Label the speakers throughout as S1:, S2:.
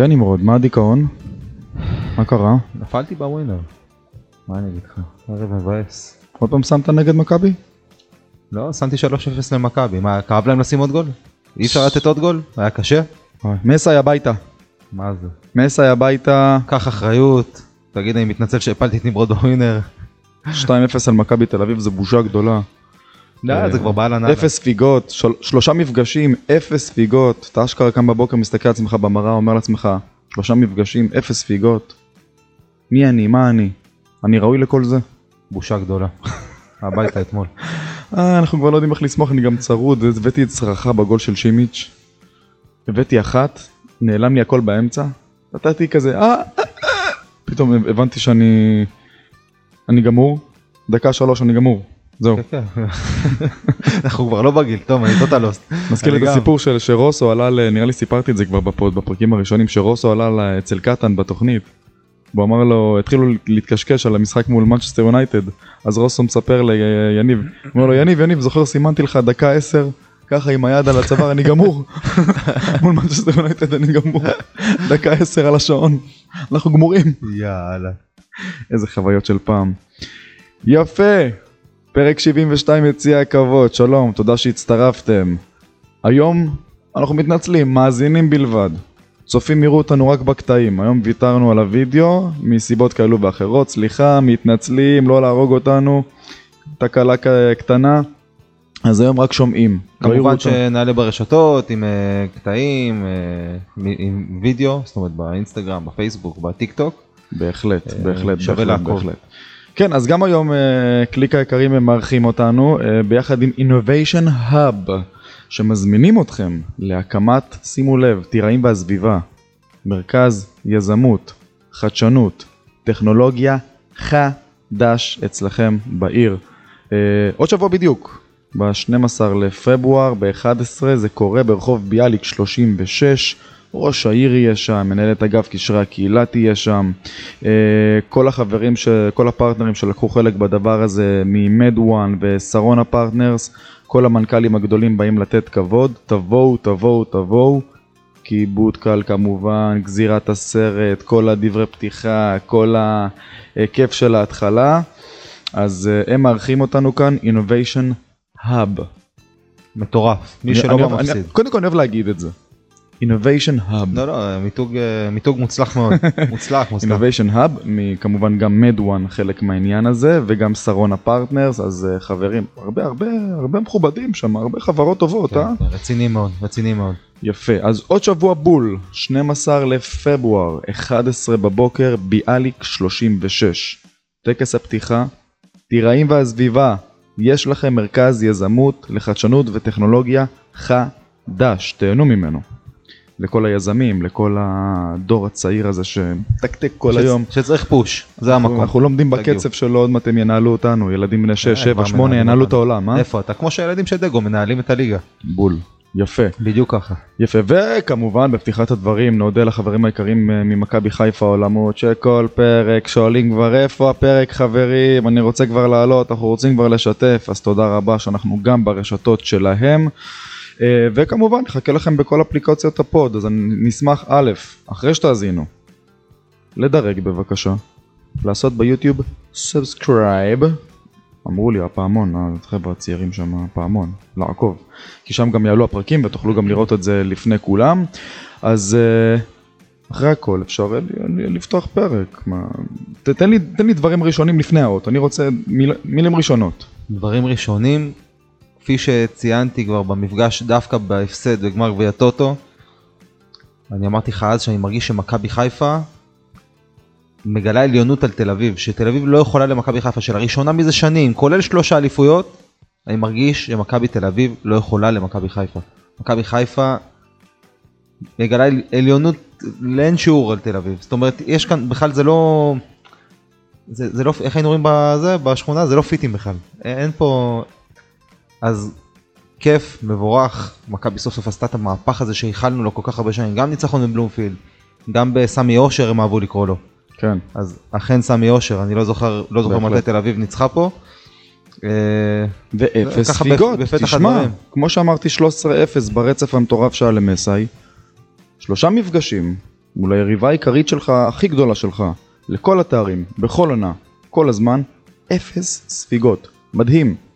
S1: כן נמרוד, מה הדיכאון? מה קרה?
S2: נפלתי בווינר. מה אני אגיד לך? ערב מבאס.
S1: עוד פעם שמת נגד מכבי?
S2: לא, שמתי 3-0 למכבי. מה, כאב להם לשים עוד גול? אי אפשר לתת עוד גול? היה קשה?
S1: מסי הביתה.
S2: מה זה?
S1: מסי הביתה,
S2: קח אחריות. תגיד, אני מתנצל שהפלתי את נמרוד בווינר.
S1: 2-0 על מכבי תל אביב זה בושה גדולה.
S2: לא, זה כבר באהלן אהלן.
S1: אפס ספיגות, של, שלושה מפגשים, אפס ספיגות. אתה אשכרה קם בבוקר, מסתכל על עצמך במראה, אומר לעצמך, שלושה מפגשים, אפס ספיגות. מי אני? מה אני? אני ראוי לכל זה?
S2: בושה גדולה. הביתה אתמול.
S1: אה, אנחנו כבר לא יודעים איך לסמוך, אני גם צרוד, הבאתי את צרחה בגול של שימיץ'. הבאתי אחת, נעלם לי הכל באמצע, נתתי כזה, אה, אה, אה. פתאום הבנתי שאני... אני גמור, דקה שלוש אני גמור, זהו.
S2: אנחנו כבר לא בגיל, טוב, אני טוטלוסט.
S1: מזכיר את. הסיפור של שרוסו עלה, נראה לי סיפרתי את זה כבר בפוד, בפרקים הראשונים, שרוסו עלה אצל קטן בתוכנית. והוא אמר לו, התחילו להתקשקש על המשחק מול מנצ'סטר יונייטד, אז רוסו מספר ליניב, הוא אומר לו, יניב, יניב, זוכר סימנתי לך דקה עשר, ככה עם היד על הצוואר, אני גמור. מול מנצ'סטר יונייטד אני גמור. דקה עשר על השעון, אנחנו גמורים.
S2: יאללה.
S1: איזה חוויות של פעם. יפה, פרק 72 יציע הכבוד, שלום, תודה שהצטרפתם. היום אנחנו מתנצלים, מאזינים בלבד. צופים יראו אותנו רק בקטעים, היום ויתרנו על הוידאו מסיבות כאלו ואחרות, סליחה, מתנצלים, לא להרוג אותנו, תקלה קטנה, אז היום רק שומעים. לא
S2: כמובן. שנעלה ברשתות עם אה, קטעים, אה, מ- עם וידאו, זאת אומרת באינסטגרם, בפייסבוק, בטיק טוק.
S1: בהחלט,
S2: אה,
S1: בהחלט,
S2: שווה
S1: בהחלט,
S2: לעקוב.
S1: בהחלט. כן, אז גם היום אה, קליק היקרים הם מארחים אותנו אה, ביחד עם Innovation Hub, שמזמינים אתכם להקמת, שימו לב, תיראים והסביבה, מרכז יזמות, חדשנות, טכנולוגיה חדש אצלכם בעיר. אה, עוד שבוע בדיוק, ב-12 לפברואר, ב-11 זה קורה ברחוב ביאליק 36. ראש העיר יהיה שם, מנהלת אגף קשרי הקהילה תהיה שם, אה, כל החברים, ש... כל הפרטנרים שלקחו חלק בדבר הזה מ-MedOne ושרונה פרטנרס, כל המנכ"לים הגדולים באים לתת כבוד, תבואו, תבואו, תבואו, כיבוד קל כמובן, גזירת הסרט, כל הדברי פתיחה, כל הכיף של ההתחלה, אז אה, הם מארחים אותנו כאן, Innovation Hub.
S2: מטורף, מי שלא מפסיד.
S1: קודם כל אני אוהב להגיד את זה. Innovation Hub.
S2: לא, לא, מיתוג, אה, מיתוג מוצלח מאוד. מוצלח, מוצלח.
S1: Innovation Hub, כמובן גם MedOne חלק מהעניין הזה, וגם שרונה פרטנרס, אז אה, חברים, הרבה הרבה הרבה מכובדים שם, הרבה חברות טובות, אה?
S2: כן, כן, רציני מאוד, רציני מאוד.
S1: יפה, אז עוד שבוע בול, 12 לפברואר, 11 בבוקר, ביאליק 36. טקס הפתיחה, תיראים והסביבה, יש לכם מרכז יזמות לחדשנות וטכנולוגיה חדש, תהנו ממנו. לכל היזמים, לכל הדור הצעיר הזה שמתקתק כל
S2: שצ-
S1: היום.
S2: שצריך פוש, זה המקום.
S1: אנחנו לומדים. בקצב שלו, עוד מעט הם ינהלו אותנו, ילדים בני 6,
S2: אה,
S1: 7,
S2: כבר
S1: 8
S2: מנהלים
S1: ינהלו את. העולם, אה?
S2: איפה אתה? כמו שהילדים של דגו מנהלים את הליגה.
S1: בול. יפה.
S2: בדיוק ככה.
S1: יפה, וכמובן בפתיחת הדברים נודה לחברים היקרים אה, ממכבי חיפה העולמות שכל פרק שואלים כבר איפה הפרק חברים, אני רוצה כבר לעלות, אנחנו רוצים כבר לשתף, אז תודה רבה שאנחנו גם ברשתות שלהם. אה, וכמובן נחכה לכם בכל אפליקציות הפוד, אז אני נשמח א', אחרי שתאזינו, לדרג בבקשה, לעשות ביוטיוב subscribe, אמרו לי הפעמון, החבר'ה הצעירים שם, הפעמון, לעקוב. כי שם גם יעלו הפרקים ותוכלו גם לראות את זה לפני כולם. אז אה, אחרי הכל אפשר אה, לפתוח פרק. מה... ת- תן, לי, תן לי דברים ראשונים לפני האות, אני רוצה מיל, מילים ראשונות.
S2: דברים ראשונים, כפי שציינתי כבר במפגש דווקא בהפסד בגמר גביע טוטו, אני אמרתי לך אז שאני מרגיש שמכבי חיפה מגלה עליונות על תל אביב, שתל אביב לא יכולה למכבי חיפה, שלראשונה מזה שנים, כולל שלושה אליפויות, אני מרגיש שמכבי תל אביב לא יכולה למכבי חיפה. מכבי חיפה מגלה על- עליונות לאין שיעור על תל אביב, זאת אומרת, יש כאן, בכלל זה לא... זה, זה לא, איך היינו רואים בזה, בשכונה, זה לא פיטים בכלל. אין פה... אז כיף, מבורך, מכבי סוף סוף עשתה את המהפך הזה שייחלנו לו כל כך הרבה שנים, גם ניצחון בבלומפילד, גם בסמי אושר הם אהבו לקרוא לו.
S1: כן.
S2: אז אכן סמי אושר, אני לא זוכר, לא זוכר. מתי תל אביב ניצחה פה. אה,
S1: ואפס ספיגות, תשמע. כמו שאמרתי 13-0 ברצף המטורף שהיה למסאי, שלושה מפגשים, מול היריבה העיקרית שלך, הכי גדולה שלך, לכל התארים, בכל עונה, כל הזמן, אפס ספיגות. מדהים.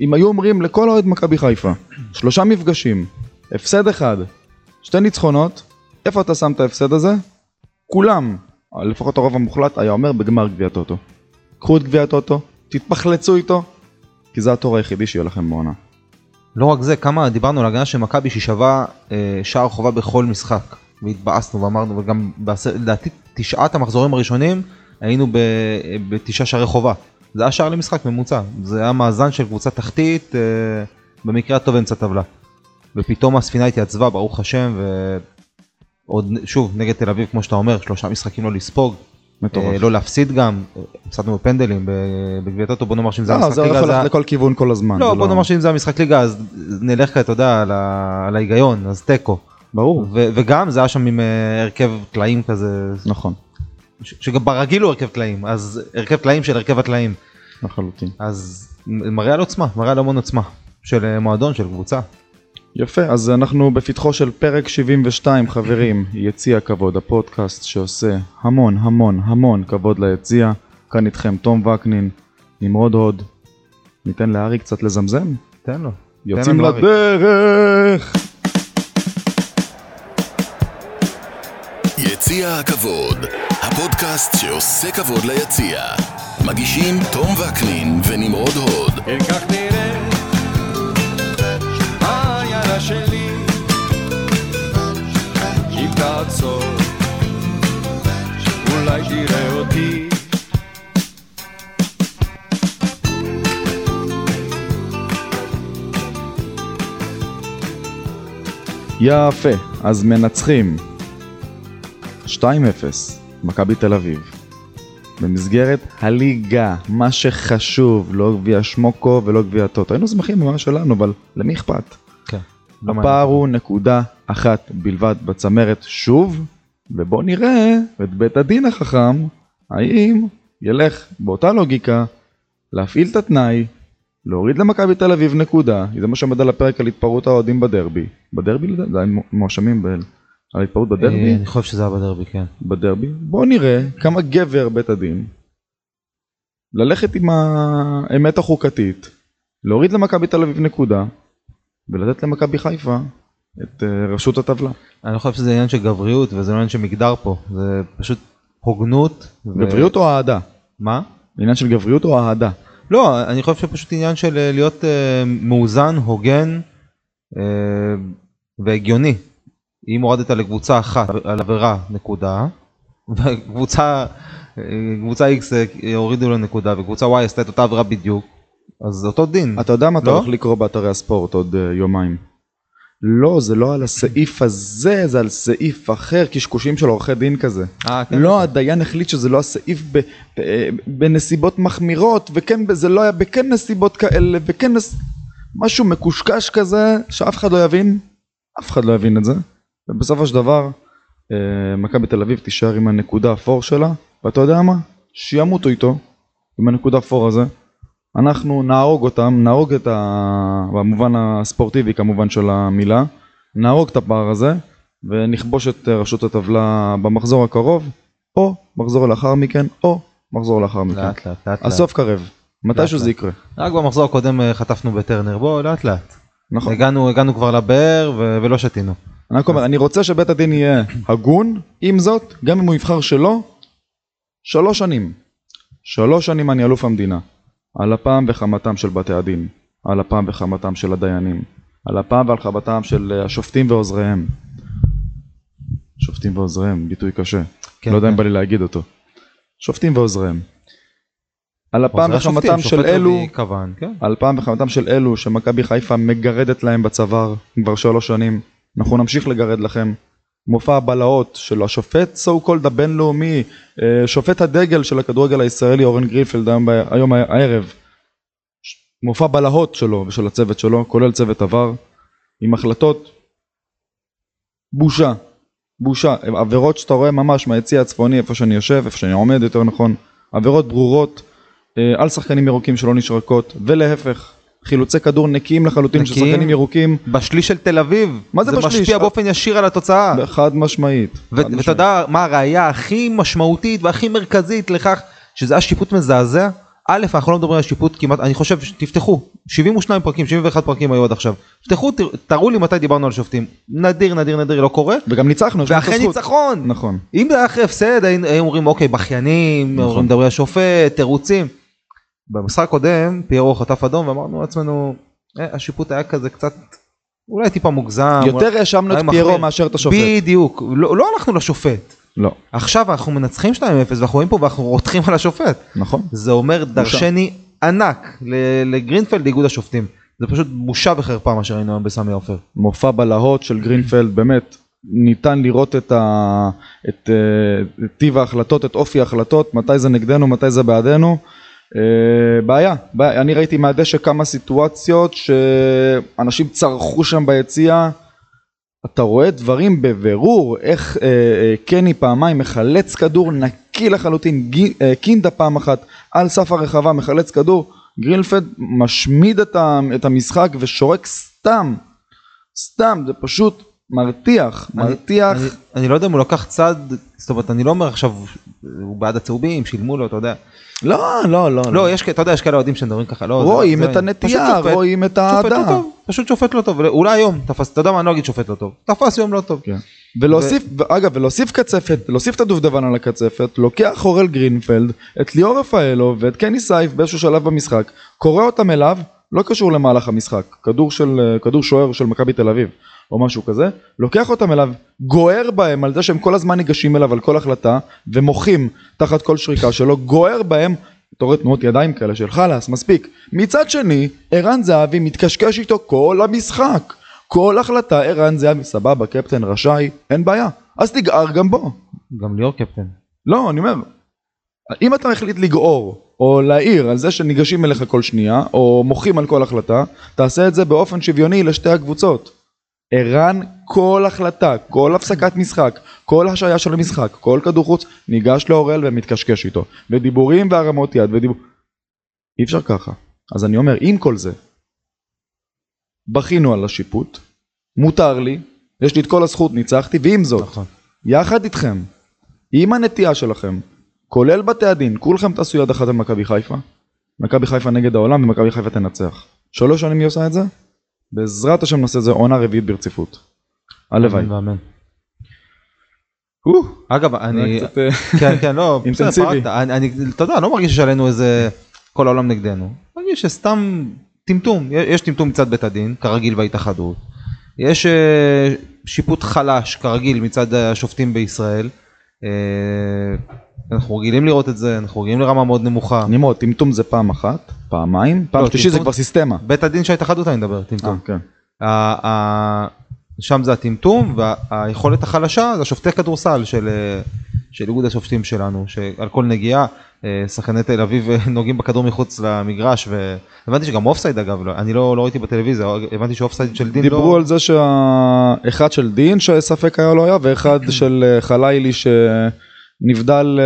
S1: אם היו אומרים לכל אוהד מכבי חיפה, שלושה מפגשים, הפסד אחד, שתי ניצחונות, איפה אתה שם את ההפסד הזה? כולם, לפחות הרוב המוחלט, היה אומר בגמר גביע טוטו. קחו את גביע טוטו, תתפחלצו איתו, כי זה התור היחידי שיהיה לכם בעונה.
S2: לא רק זה, כמה דיברנו על הגנה של מכבי שהיא שווה אה, שער חובה בכל משחק. והתבאסנו ואמרנו, וגם לדעתי תשעת המחזורים הראשונים היינו בתשעה שערי חובה. זה היה שער למשחק ממוצע, זה היה מאזן של קבוצה תחתית, אה, במקרה הטוב אמצע טבלה. ופתאום הספינה התייצבה, ברוך השם, ועוד שוב נגד תל אביב, כמו שאתה אומר, שלושה משחקים לא לספוג,
S1: מטורף.
S2: אה, לא להפסיד גם, הפסדנו בפנדלים בגביע טוטו, בוא נאמר שאם זה
S1: אה,
S2: המשחק ליגה, זה
S1: לכל כיוון כל הזמן.
S2: לא, בוא נאמר שאם זה המשחק ליגה אז נלך, אתה יודע, על ההיגיון, אז תיקו.
S1: ברור.
S2: וגם זה היה שם עם אה, הרכב טלאים כזה,
S1: נכון,
S2: שגם ברגיל הוא הרכב טלאים, אז הרכב טלאים של הרכב הטלאים.
S1: לחלוטין.
S2: אז מראה על עוצמה, מראה על המון עוצמה. של אה, מועדון, של קבוצה.
S1: יפה, אז אנחנו בפתחו של פרק 72 חברים, יציע כבוד, הפודקאסט שעושה המון המון המון כבוד ליציע. כאן איתכם תום וקנין, נמרוד הוד. ניתן לארי קצת לזמזם?
S2: תן לו.
S1: יוצאים
S2: לנו, ארי.
S1: לדרך!
S3: יציע הכבוד, הפודקאסט שעושה כבוד ליציע. מגישים תום וקנין ונמרוד הוד.
S4: כן כך נראה העיירה שלי אם תעצור אולי תראה אותי
S1: יפה, אז מנצחים 2-0, מכבי תל אביב. במסגרת הליגה, מה שחשוב, לא גביע שמוקו ולא גביע טוטו. היינו שמחים במה שלנו, אבל למי אכפת?
S2: כן. לא
S1: הפער הוא נקודה אחת בלבד בצמרת שוב, ובוא נראה את בית הדין החכם, האם ילך באותה לוגיקה להפעיל את התנאי, להוריד למכבי תל אביב נקודה, זה מה שעומד על הפרק על התפרעות האוהדים בדרבי. בדרבי לדעתי, מואשמים ב- על התפרעות. בדרבי?
S2: אה, אני חושב שזה היה בדרבי, כן.
S1: בדרבי. בוא נראה כמה גבר בית הדין ללכת עם האמת החוקתית, להוריד למכבי תל אביב נקודה, ולתת למכבי חיפה את אה, ראשות הטבלה.
S2: אני לא חושב שזה עניין של גבריות וזה לא עניין של מגדר פה, זה פשוט הוגנות. ו-
S1: גבריות או אהדה?
S2: מה?
S1: עניין של גבריות או אהדה?
S2: לא, אני חושב שפשוט עניין של אה, להיות מאוזן, הוגן והגיוני. אם הורדת לקבוצה אחת על עבירה נקודה, וקבוצה קבוצה X אה, הורידו לה נקודה וקבוצה Y עשתה את אותה עבירה בדיוק, אז זה אותו דין.
S1: אתה יודע מה אתה
S2: לא?
S1: הולך לקרוא באתרי הספורט עוד אה, יומיים? לא, זה לא על הסעיף הזה, זה על סעיף אחר, קשקושים של עורכי דין כזה.
S2: אה, כן.
S1: לא, הדיין החליט שזה לא הסעיף ב, ב, בנסיבות מחמירות, וכן, זה לא היה בכן נסיבות כאלה, וכן נס... משהו מקושקש כזה, שאף אחד לא יבין, אף אחד לא יבין את זה. ובסופו של דבר, אה, מכבי תל אביב תישאר עם הנקודה אפור שלה, ואתה יודע מה? שימותו איתו, עם הנקודה אפור הזה. אנחנו נהרוג אותם, נהרוג את ה... במובן הספורטיבי כמובן של המילה, נהרוג את הפער הזה, ונכבוש את ראשות הטבלה במחזור הקרוב, או מחזור לאחר מכן, או מחזור לאחר מכן.
S2: לאט לאט לאט.
S1: הסוף קרב, מתישהו. זה יקרה.
S2: רק במחזור הקודם אה, חטפנו בטרנר, בוא לאט לאט.
S1: נכון.
S2: הגענו הגענו כבר לבאר ו- ולא שתינו.
S1: אני רק אומר, אני רוצה שבית הדין יהיה הגון, עם זאת, גם אם הוא יבחר שלא, שלוש שנים. שלוש שנים אני אלוף המדינה. על אפם וחמתם של בתי הדין. על אפם וחמתם של הדיינים. על אפם ועל חמתם של אה, השופטים ועוזריהם. שופטים ועוזריהם, ביטוי קשה.
S2: כן,
S1: לא יודע אם
S2: כן.
S1: בא לי להגיד אותו. שופטים ועוזריהם. על אפם וחמתם של אלו
S2: כוון, כן.
S1: על פעם וחמתם של אלו שמכבי חיפה מגרדת להם בצוואר כבר שלוש שנים. אנחנו נמשיך לגרד לכם. מופע הבלהות של השופט so called הבינלאומי, אה, שופט הדגל של הכדורגל הישראלי אורן גרינפלד היום, היום הערב. מופע בלהות שלו ושל הצוות שלו, כולל צוות עבר, עם החלטות. בושה, בושה, עבירות שאתה רואה ממש מהיציא הצפוני איפה שאני יושב, איפה שאני עומד יותר נכון, עבירות ברורות, אה, על שחקנים ירוקים שלא נשרקות, ולהפך, חילוצי כדור נקיים לחלוטין של. שחקנים ירוקים,
S2: בשליש של תל אביב.
S1: מה זה בשליש?
S2: משפיע באופן ישיר על התוצאה.
S1: חד משמעית.
S2: ואתה. יודע מה הראייה הכי משמעותית והכי מרכזית לכך שזה היה שיפוט מזעזע? א', אנחנו לא מדברים על שיפוט כמעט, אני חושב, תפתחו, 72 פרקים, 71 פרקים היו עד עכשיו. תפתחו, תראו לי מתי דיברנו על שופטים. נדיר, נדיר, נדיר, לא קורה.
S1: וגם ניצחנו, יש לנו את
S2: ואחרי
S1: הזכות.
S2: ניצחון.
S1: נכון.
S2: אם זה היה אחרי הפסד, היינו אומרים אוקיי, בכיינים,
S1: נכון.
S2: נכון. מדברים על שופט, תירוצים. במשחק הקודם, פיירו חטף אדום ואמרנו לעצמנו, "אה, השיפוט היה כזה קצת, אולי טיפה מוגזם.
S1: יותר האשמנו את פיירו. מאשר את השופט.
S2: בדיוק, לא, לא הלכנו לשופט.
S1: לא,
S2: עכשיו אנחנו מנצחים 2-0 ואנחנו רואים פה ואנחנו רותחים על השופט.
S1: נכון.
S2: זה אומר דרשני ענק לגרינפלד איגוד השופטים. זה פשוט בושה וחרפה מה שראינו היום בסמי עופר.
S1: מופע בלהות של גרינפלד, באמת, ניתן לראות את, ה... את, אה, את טיב ההחלטות, את אופי ההחלטות, מתי זה נגדנו, מתי זה בעדנו. אה, בעיה, בעיה, אני ראיתי מהדשא כמה סיטואציות שאנשים צרחו שם ביציע, אתה רואה דברים בבירור, איך אה, אה, קני פעמיים מחלץ כדור נקי לחלוטין, גי, אה, קינדה פעם אחת על סף הרחבה מחלץ כדור, גרינפלד משמיד את, ה, את המשחק ושורק סתם, סתם, זה פשוט מרתיח, מרתיח.
S2: אני, אני לא יודע אם הוא לקח צד, זאת אומרת אני לא אומר עכשיו הוא בעד הצהובים, שילמו לו, אתה יודע.
S1: לא, לא, לא.
S2: לא, יש, כ- אתה יודע, יש כאלה אוהדים שמדברים ככה, לא.
S1: רואים
S2: זה-
S1: את
S2: זה-
S1: הנטייה, רואים את
S2: לא
S1: האהדה.
S2: פשוט שופט לא טוב, אולי היום תפס, אתה יודע מה, אני לא אגיד שופט לא טוב, תפס יום לא טוב.
S1: כן. ולהוסיף, אגב, ולהוסיף קצפת, להוסיף את הדובדבן על הקצפת, לוקח אורל גרינפלד, את ליאור רפאלו ואת קני סייף באיזשהו שלב במשחק, קורא אותם אליו, לא קשור למהלך המשחק, כדור של, כדור שוער של מכבי תל אביב, או משהו כזה, לוקח אותם אליו, גוער בהם על זה שהם כל הזמן ניגשים אליו על כל החלטה, ומוחים תחת כל שריקה שלו, גוער בהם, אתה רואה תנועות ידיים כאלה של חלאס, מספיק. מצד שני, ערן זהבי מתקשקש איתו כל המשחק. כל החלטה ערן זהבי, סבבה, קפטן רשאי, אין בעיה. אז תגער גם בו.
S2: גם ליאור קפטן.
S1: לא, אני אומר, אם אתה מחליט לגעור, או להעיר על זה שניגשים אליך כל שנייה, או מוחים על כל החלטה, תעשה את זה באופן שוויוני לשתי הקבוצות. ערן כל החלטה, כל הפסקת משחק, כל השעיה של המשחק, כל כדור חוץ, ניגש לאורל ומתקשקש איתו. ודיבורים והרמות יד ודיבור... אי אפשר ככה. אז אני אומר, עם כל זה, בכינו על השיפוט, מותר לי, יש לי את כל הזכות, ניצחתי, ועם זאת,
S2: נכון.
S1: יחד איתכם, עם הנטייה שלכם, כולל בתי הדין, כולכם תעשו יד אחת במכבי חיפה, מכבי חיפה נגד העולם ומכבי חיפה תנצח. שלוש שנים היא עושה את זה? בעזרת השם נעשה את זה עונה רביעית ברציפות. הלוואי.
S2: אמן, ואמן. אגב, אני,
S1: אה,
S2: כן, כן, לא,
S1: אינטנסיבי.
S2: פרקת. אני, אני, אתה יודע, לא מרגיש שיש עלינו איזה, כל העולם נגדנו. אני מרגיש שסתם טמטום, יש טמטום מצד בית הדין, כרגיל בהתאחדות. יש אה, שיפוט חלש, כרגיל, מצד השופטים בישראל. אה, אנחנו רגילים לראות את זה, אנחנו רגילים לרמה מאוד נמוכה.
S1: נמרוד, טמטום זה פעם אחת, פעמיים, פעם
S2: לא,
S1: שלישית זה כבר סיסטמה.
S2: בית הדין של ההתאחדות אני מדבר,
S1: אה,
S2: טמטום.
S1: כן.
S2: ה- ה- שם זה הטמטום והיכולת החלשה זה השופטי כדורסל של, אה, של איגוד השופטים שלנו שעל כל נגיעה אה, שחקני תל אביב אה, נוגעים בכדור מחוץ למגרש והבנתי שגם אופסייד אגב לא, אני לא, לא ראיתי בטלוויזיה הבנתי שאופסייד של דין
S1: דיברו
S2: לא...
S1: על זה שאחד של דין שספק היה לא היה ואחד של אה, חלילי שנבדל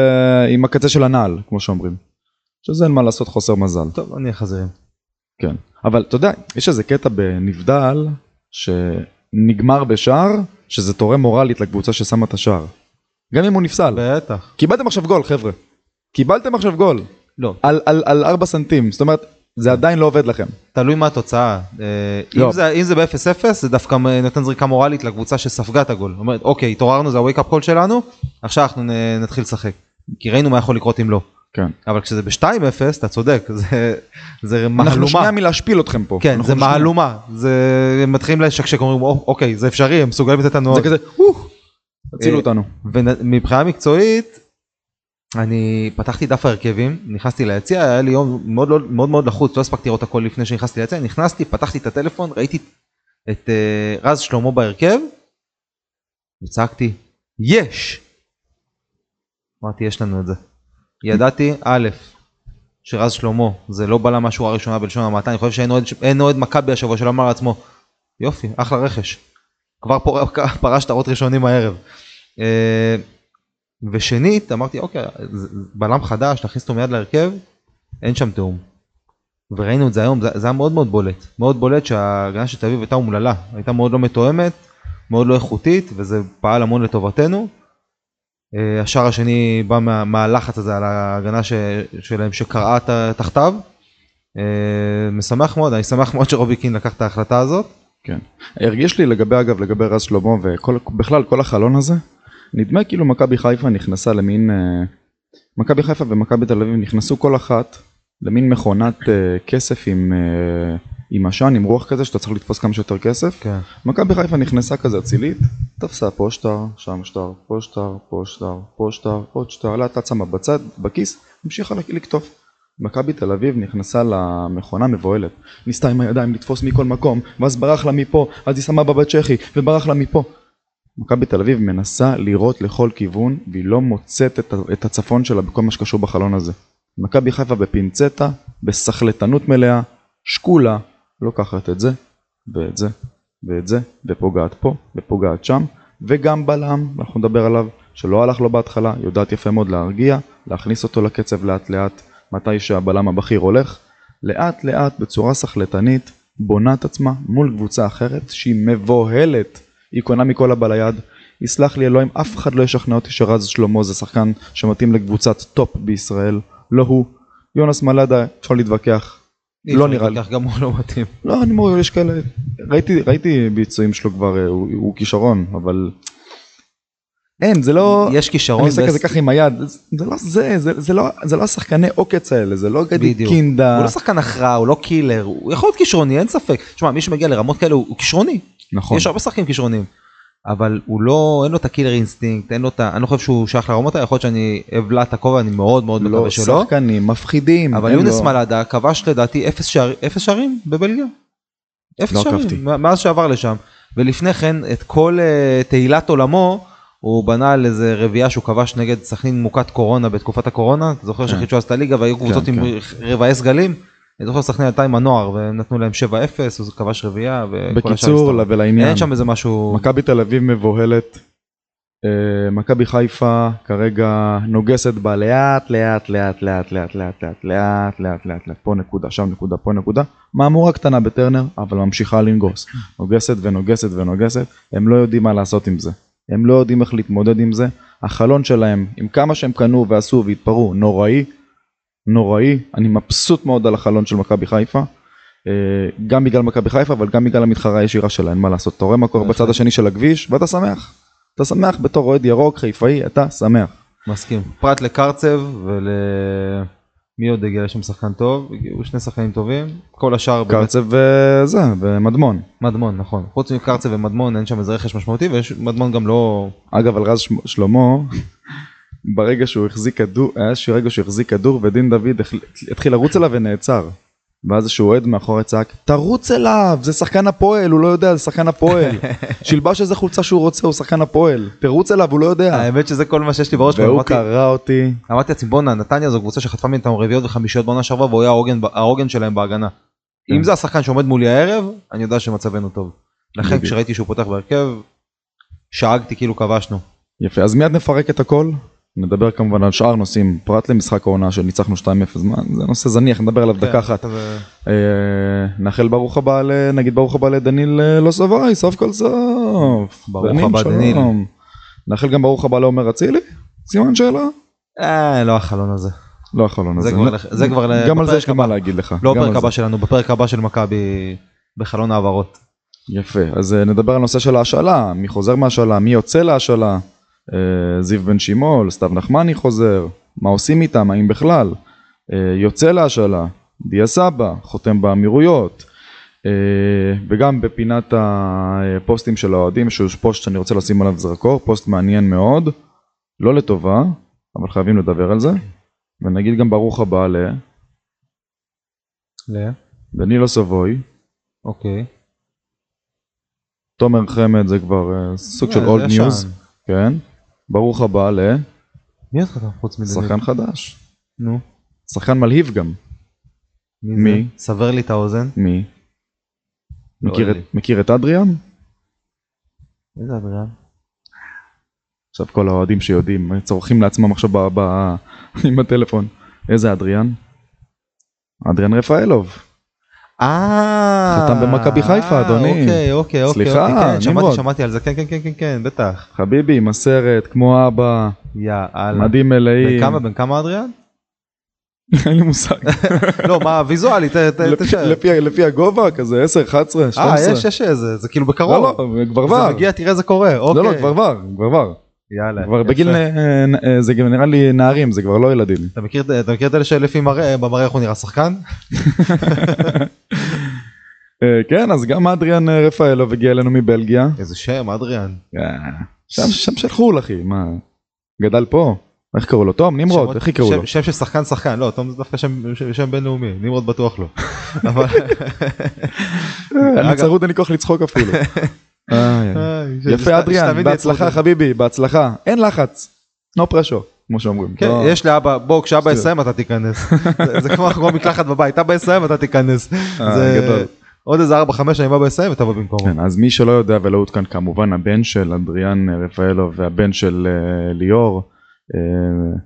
S1: עם הקצה של הנעל כמו שאומרים. שזה אין מה לעשות חוסר מזל.
S2: טוב אני החזירים.
S1: כן. אבל אתה יודע יש איזה קטע בנבדל שנגמר בשער שזה תורם מורלית לקבוצה ששמה את השער. גם אם הוא נפסל.
S2: בטח.
S1: קיבלתם עכשיו גול חבר'ה. קיבלתם עכשיו גול.
S2: לא
S1: על, על, על 4 סנטים. זאת אומרת זה עדיין לא עובד לכם.
S2: תלוי מה התוצאה. אה,
S1: לא.
S2: אם זה, אם זה ב-0-0 זה דווקא נותן זריקה מורלית לקבוצה שספגה את הגול. אומרת אוקיי התעוררנו זה up call שלנו עכשיו אנחנו נתחיל לשחק. כי ראינו מה יכול לקרות אם לא.
S1: כן.
S2: אבל כשזה ב-2-0 אתה צודק זה, זה
S1: אנחנו
S2: מהלומה.
S1: שנייה מלהשפיל אתכם פה.
S2: כן
S1: אנחנו
S2: זה. מהלומה זה הם מתחילים לשקשק אומרים "או- אוקיי זה אפשרי הם מסוגלים לתת לנו
S1: זה. כזה, "אוף, תצילו
S2: אה,
S1: אותנו.
S2: ומבחינה מקצועית אני פתחתי דף ההרכבים נכנסתי ליציע היה לי יום מאוד מאוד מאוד, מאוד לחוץ לא הספקתי לראות הכל לפני שנכנסתי ליציע נכנסתי פתחתי את הטלפון ראיתי את uh, רז שלמה בהרכב וצעקתי יש. אמרתי יש לנו את זה. ידעתי א' שרז שלמה זה לא בלם מהשורה הראשונה בלשון המעטה אני חושב שאין אוהד, מכבי השבוע שלא אמר לעצמו יופי אחלה רכש. כבר פור- פרש שטרות ראשונים הערב. אה, ושנית אמרתי אוקיי בלם חדש להכניס אותו מיד להרכב אין שם תיאום. וראינו את זה היום, זה, זה היה מאוד מאוד בולט. מאוד בולט שההגנה של תל אביב הייתה אומללה, הייתה מאוד לא מתואמת, מאוד לא איכותית, וזה פעל המון לטובתנו. אה, השער השני בא מה, מהלחץ הזה על ההגנה ש, שלהם שקרעה תחתיו. אה, משמח מאוד, אני שמח מאוד שרובי קין לקח את ההחלטה הזאת.
S1: כן. הרגיש לי לגבי אגב לגבי רז שלמה ובכלל כל החלון הזה נדמה כאילו מכבי חיפה נכנסה למין אה, מכבי חיפה ומכבי תל אביב נכנסו כל אחת למין מכונת אה, כסף עם אה, עם עשן עם רוח כזה שאתה צריך לתפוס כמה שיותר כסף
S2: כן.
S1: מכבי חיפה נכנסה כזה אצילית תפסה פה שטר שם שטר פה שטר פה שטר פה שטר עוד שטר לאט לאט שמה בצד בכיס המשיכה לקטוף מכבי תל אביב נכנסה למכונה מבוהלת, ניסתה עם הידיים לתפוס מכל מקום, ואז ברח לה מפה, אז היא שמה בבית צ'כי, וברח לה מפה. מכבי תל אביב מנסה לירות לכל כיוון, והיא לא מוצאת את הצפון שלה בכל מה שקשור בחלון הזה. מכבי חיפה בפינצטה, בסכלתנות מלאה, שקולה, לוקחת את זה, ואת זה, ואת זה, ופוגעת פה, ופוגעת שם, וגם בלם, אנחנו נדבר עליו, שלא הלך לו בהתחלה, יודעת יפה מאוד להרגיע, להכניס אותו לקצב לאט לאט, מתי שהבלם הבכיר הולך, לאט לאט בצורה סכלתנית בונה את עצמה מול קבוצה אחרת שהיא מבוהלת, היא קונה מכל הבא ליד, יסלח לי אלוהים, אף אחד לא ישכנע אותי שרז שלמה זה שחקן שמתאים לקבוצת טופ בישראל, לא הוא, יונס מלאדה אפשר להתווכח, לא נראה לי,
S2: גם הוא לא מתאים.
S1: לא אני אומר יש כאלה, ראיתי, ראיתי ביצועים שלו כבר, אה, הוא, הוא כישרון, אבל אין זה לא,
S2: יש כישרון,
S1: אני עושה כזה ככה עם היד, זה לא זה, לא, זה לא השחקני עוקץ האלה, זה לא גדי. קינדה,
S2: הוא לא שחקן הכרעה, הוא לא קילר, הוא יכול להיות כישרוני, אין ספק. תשמע, מי שמגיע לרמות כאלה הוא כישרוני,
S1: נכון,
S2: יש הרבה שחקנים כישרונים. אבל הוא לא, אין לו את ה killer instinct, אין לו את ה... אני לא חושב שהוא שייך לרמות האלה, יכול להיות שאני אבלע את הכובע, אני מאוד מאוד
S1: לא
S2: מקווה שלא.
S1: שחקנים מפחידים,
S2: אבל יונס מלאדה כבש לדעתי אפס שער- אפס שערים בבלגיה. אפס
S1: לא.
S2: שערים, מאז שעבר לשם. ולפני כן, את כל אה, תהילת עולמו, הוא בנה על איזה רביעייה שהוא כבש נגד סכנין מוכת קורונה בתקופת הקורונה. אתה זוכר
S1: כן.
S2: שחידשו אז את הליגה והיו קבוצות
S1: כן,
S2: עם רבעי סגלים? אני זוכר סכנין הייתה עם הנוער והם נתנו להם 7-0, הוא כבש רביעייה וכל השאר
S1: בקיצור. ולעניין,
S2: אין שם איזה משהו...
S1: מכבי תל אביב מבוהלת, אה, מכבי חיפה כרגע נוגסת בה לאט לאט לאט לאט לאט לאט לאט לאט לאט לאט לאט פה נקודה שם נקודה פה נקודה מהמורה קטנה בטרנר אבל ממשיכה לנגוס נוגסת ונוגסת ונוגסת הם לא יודעים מה לעשות עם זה הם לא יודעים איך להתמודד עם זה. החלון שלהם עם כמה שהם קנו ועשו והתפרעו נוראי נוראי. אני מבסוט מאוד על החלון של מכבי חיפה. אה, גם בגלל מכבי חיפה אבל גם בגלל המתחרה הישירה שלה אין מה לעשות? אתה רואה מה קורה
S2: בהחלט.
S1: בצד השני של הכביש ואתה שמח. אתה שמח בתור אוהד ירוק חיפאי אתה שמח.
S2: מסכים. פרט לקרצב ול... מי עוד הגיע לשם שחקן טוב? הגיעו שני שחקנים טובים. כל השאר
S1: קרצב וזה ומדמון
S2: מדמון נכון חוץ מקרצב ומדמון אין שם איזה רכש משמעותי ומדמון גם לא
S1: אגב על רז שלמה- שלמה ברגע שהוא החזיק כדור היה איזשהו רגע שהוא החזיק כדור ודין דוד התחיל לרוץ אליו ונעצר. ואז איזשהו אוהד מאחורי צעק תרוץ אליו זה שחקן הפועל הוא לא יודע זה שחקן הפועל שילבש איזה חולצה שהוא רוצה הוא שחקן הפועל תרוץ אליו הוא לא יודע
S2: האמת שזה כל מה שיש לי בראש
S1: והוא קרא אותי
S2: אמרתי לעצמי בואנה נתניה זו קבוצה שחטפה מאיתנו רביעיות וחמישיות בעונה שעברה והוא היה העוגן- שלהם בהגנה.
S1: כן.
S2: אם זה השחקן שעומד מולי הערב אני יודע שמצבנו טוב. לכן. כשראיתי שהוא פותח בהרכב שאגתי כאילו כבשנו.
S1: יפה אז מיד נפרק את הכל נדבר כמובן על שאר נושאים פרט למשחק העונה שניצחנו 2-0 מה זה נושא זניח נדבר עליו דקה אחת
S2: כזה-
S1: אה, נאחל ברוך הבא. נגיד ברוך הבא לדניל אה, לוסוואי סוף כל סוף.
S2: ברוך הבא. דניל.
S1: נאחל גם ברוך הבא לעומר אצילי? סימן שאלה?
S2: אה לא החלון הזה.
S1: לא החלון
S2: זה
S1: הזה.
S2: זה כבר
S1: גם על זה יש לי מה. להגיד לך.
S2: לא בפרק. הבא שלנו בפרק הבא של מכבי בחלון העברות.
S1: יפה אז אה, נדבר על נושא של ההשאלה מי חוזר מההשאלה מי יוצא להשאלה אה, זיו בן שימול סתיו נחמני חוזר מה עושים איתם האם בכלל אה, יוצא להשאלה דיה סבא חותם באמירויות אה, וגם בפינת הפוסטים של האוהדים שהוא פוסט שאני רוצה לשים עליו זרקור פוסט מעניין מאוד לא לטובה אבל חייבים לדבר על זה ונגיד גם ברוך הבא לדנילו סובוי
S2: אוקיי.
S1: תומר חמד זה כבר אה, סוג של
S2: אה,
S1: old
S2: news.
S1: כן ברוך הבא
S2: מי עוד חתם חוץ מדניל?
S1: לשחקן חדש
S2: נו.
S1: שחקן מלהיב גם
S2: מי?
S1: מי?
S2: סבר לי את האוזן.
S1: מי
S2: לא
S1: מכיר את-. מכיר את אדריאן
S2: איזה אדריאן?
S1: עכשיו כל האוהדים שיודעים צורכים לעצמם עכשיו ב- ב- עם הטלפון איזה אדריאן אדריאן רפאלוב.
S2: אה...
S1: חתם במכבי חיפה, אדוני.
S2: אוקיי, אוקיי, אוקיי.
S1: סליחה,
S2: אוקיי, כן, שמעתי,
S1: נמרוד.
S2: שמעתי על זה, כן, כן, כן, כן, כן, בטח.
S1: חביבי, עם הסרט, כמו אבא,
S2: יאללה.
S1: מדים מלאים.
S2: בן כמה, בן כמה אדריאן?
S1: אין לי מושג.
S2: לא, מה, ויזואלי, ת- ת-
S1: לפי- הגובה, כזה 10, 11, 12.
S2: אה, יש, יש איזה, זה כאילו
S1: לא,
S2: בקרוב.
S1: לא, כבר ור.
S2: זה מגיע, תראה זה קורה, אוקיי.
S1: לא, לא, כבר ור, כבר ור.
S2: יאללה.
S1: כבר. בגיל, נ- נ- זה גם נראה לי נערים, זה כבר לא ילדים.
S2: אתה מכיר את אלה שלפי מראה, במראה איך הוא נראה שחקן?
S1: אה, כן, אז גם אדריאן אה, רפאלוב הגיע אלינו מבלגיה.
S2: איזה שם, אדריאן.
S1: אה, שם שם של חו"ל אחי, מה? גדל פה? איך קראו לו? תום? נמרוד? איך יקראו לו?
S2: שם של שחקן שחקן, לא, תום זה דווקא שם- בינלאומי, נמרוד בטוח לא. אבל...
S1: אני צרוד אין לי כוח לצחוק אפילו. יפה אדריאן, בהצלחה חביבי, בהצלחה. אין לחץ. no pressure, כמו שאומרים.
S2: כן,
S1: לא-
S2: יש לאבא, בוא, כשאבא. יסיים אתה תיכנס. זה- זה כמו כמו מקלחת בבית, אבא יסיים אתה תיכנס. עוד איזה 4-5 שנים אבא יסיים ותבוא במקומו.
S1: כן, אז מי שלא יודע ולא עודכן כמובן הבן של אדריאן רפאלוב והבן של אה, ליאור אה,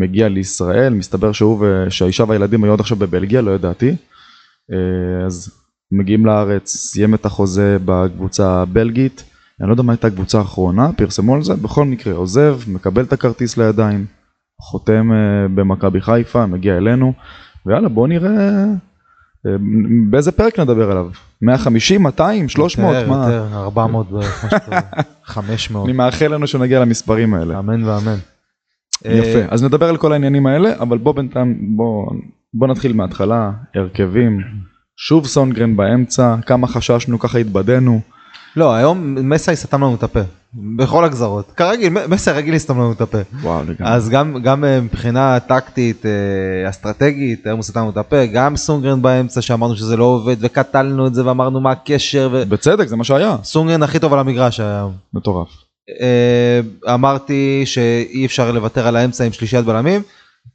S1: מגיע לישראל. מסתבר שהוא ושהאישה והילדים היו עד עכשיו בבלגיה לא ידעתי. אה, אז מגיעים לארץ סיים את החוזה בקבוצה הבלגית. אני לא יודע מה הייתה הקבוצה האחרונה פרסמו על זה. בכל מקרה עוזב מקבל את הכרטיס לידיים חותם אה, במכבי חיפה מגיע אלינו. ויאללה בוא נראה אה, באיזה פרק נדבר עליו? 150 200 300
S2: יותר,
S1: מה?
S2: יותר, 400 בערך, מה שאתה- 500.
S1: אני מאחל לנו שנגיע למספרים האלה.
S2: אמן ואמן.
S1: יפה,
S2: אה,
S1: אז נדבר על כל העניינים האלה, אבל בוא בינתיים, בוא, בוא נתחיל מההתחלה, הרכבים, שוב סונגרן באמצע, כמה חששנו, ככה התבדינו.
S2: לא, היום מסי סתם לנו את הפה. בכל הגזרות. כרגיל, מסי רגיל לסתם לנו את הפה.
S1: וואו, לגמרי.
S2: אז גם, גם אה, מבחינה טקטית, אה, אסטרטגית, היום הוא סתם לנו את הפה, גם סונגרן באמצע שאמרנו שזה לא עובד וקטלנו את זה ואמרנו מה הקשר,
S1: בצדק, זה מה שהיה.
S2: וסונגרן הכי טוב על המגרש היום.
S1: מטורף.
S2: אה, אמרתי שאי אפשר לוותר על האמצע עם שלישיית בלמים,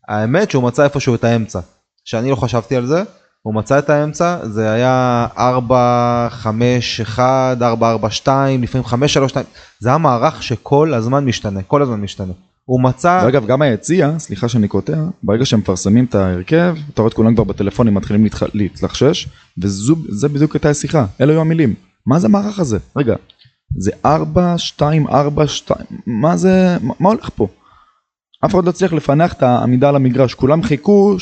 S2: האמת שהוא מצא איפשהו את האמצע, שאני לא חשבתי על זה, הוא מצא את האמצע, זה היה 4, 5, 1, 4, 4, 2, לפעמים 5, 3, 2, זה היה מערך שכל הזמן משתנה, כל הזמן משתנה. הוא מצא,
S1: ואגב, גם היציע, סליחה שאני קוטע, ברגע שהם מפרסמים את ההרכב, אתה רואה את כולם כבר בטלפונים מתחילים להתח- להתלחשש, וזה בדיוק הייתה השיחה, אלו היו המילים. מה זה המערך הזה? רגע, זה 4, 2, 4, 2, מה זה, מה, מה הולך פה? אף אחד לא הצליח לפענח את העמידה על המגרש, כולם חיכו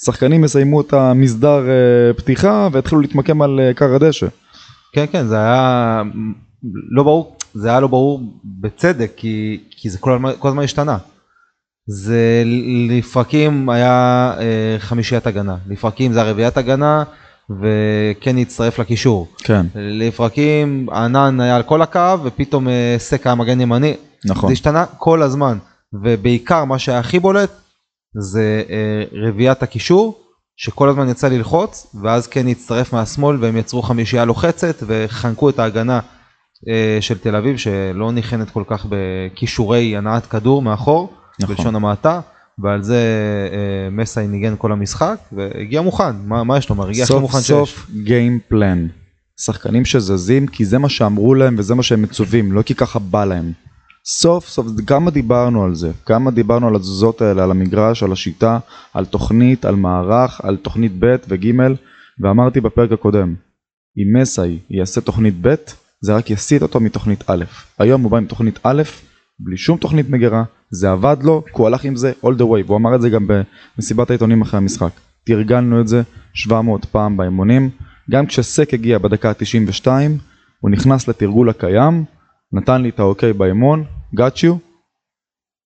S1: שהשחקנים יסיימו את המסדר אה, פתיחה ויתחילו להתמקם על אה, כר הדשא.
S2: כן כן זה היה לא ברור, זה היה לא ברור בצדק, כי, כי זה כל הזמן, כל הזמן השתנה. זה לפרקים היה אה, חמישיית הגנה, לפרקים זה הרביעיית הגנה וכן הצטרף לקישור.
S1: כן,
S2: לפרקים ענן היה על כל הקו ופתאום אה, סק היה מגן ימני.
S1: נכון.
S2: זה השתנה כל הזמן ובעיקר מה שהיה הכי בולט זה אה, רביעיית הקישור שכל הזמן יצא ללחוץ ואז כן הצטרף מהשמאל והם יצרו חמישייה לוחצת וחנקו את ההגנה אה, של תל אביב שלא ניחנת כל כך בכישורי הנעת כדור מאחור
S1: נכון.
S2: בלשון המעטה ועל זה אה, מסי ניגן כל המשחק והגיע מוכן מה, מה יש לומר הגיע הכי
S1: סוף
S2: מוכן שיש.
S1: סוף גיים פלן. שחקנים שזזים כי זה מה שאמרו להם וזה מה שהם מצווים, לא כי ככה בא להם. סוף סוף, כמה דיברנו על זה, כמה דיברנו על התזוזות האלה, על המגרש, על השיטה, על תוכנית, על מערך, על תוכנית ב' וג' ואמרתי בפרק הקודם, אם מסאי יעשה תוכנית ב', זה רק יסיט אותו מתוכנית א'. היום הוא בא עם תוכנית א', בלי שום תוכנית מגירה, זה עבד לו, כי הוא הלך עם זה all the way, והוא אמר את זה גם במסיבת העיתונים אחרי המשחק. תרגלנו את זה 700 פעם באימונים, גם כשסק הגיע בדקה ה-92, הוא נכנס לתרגול הקיים, נתן לי את האוקיי באימון, got you,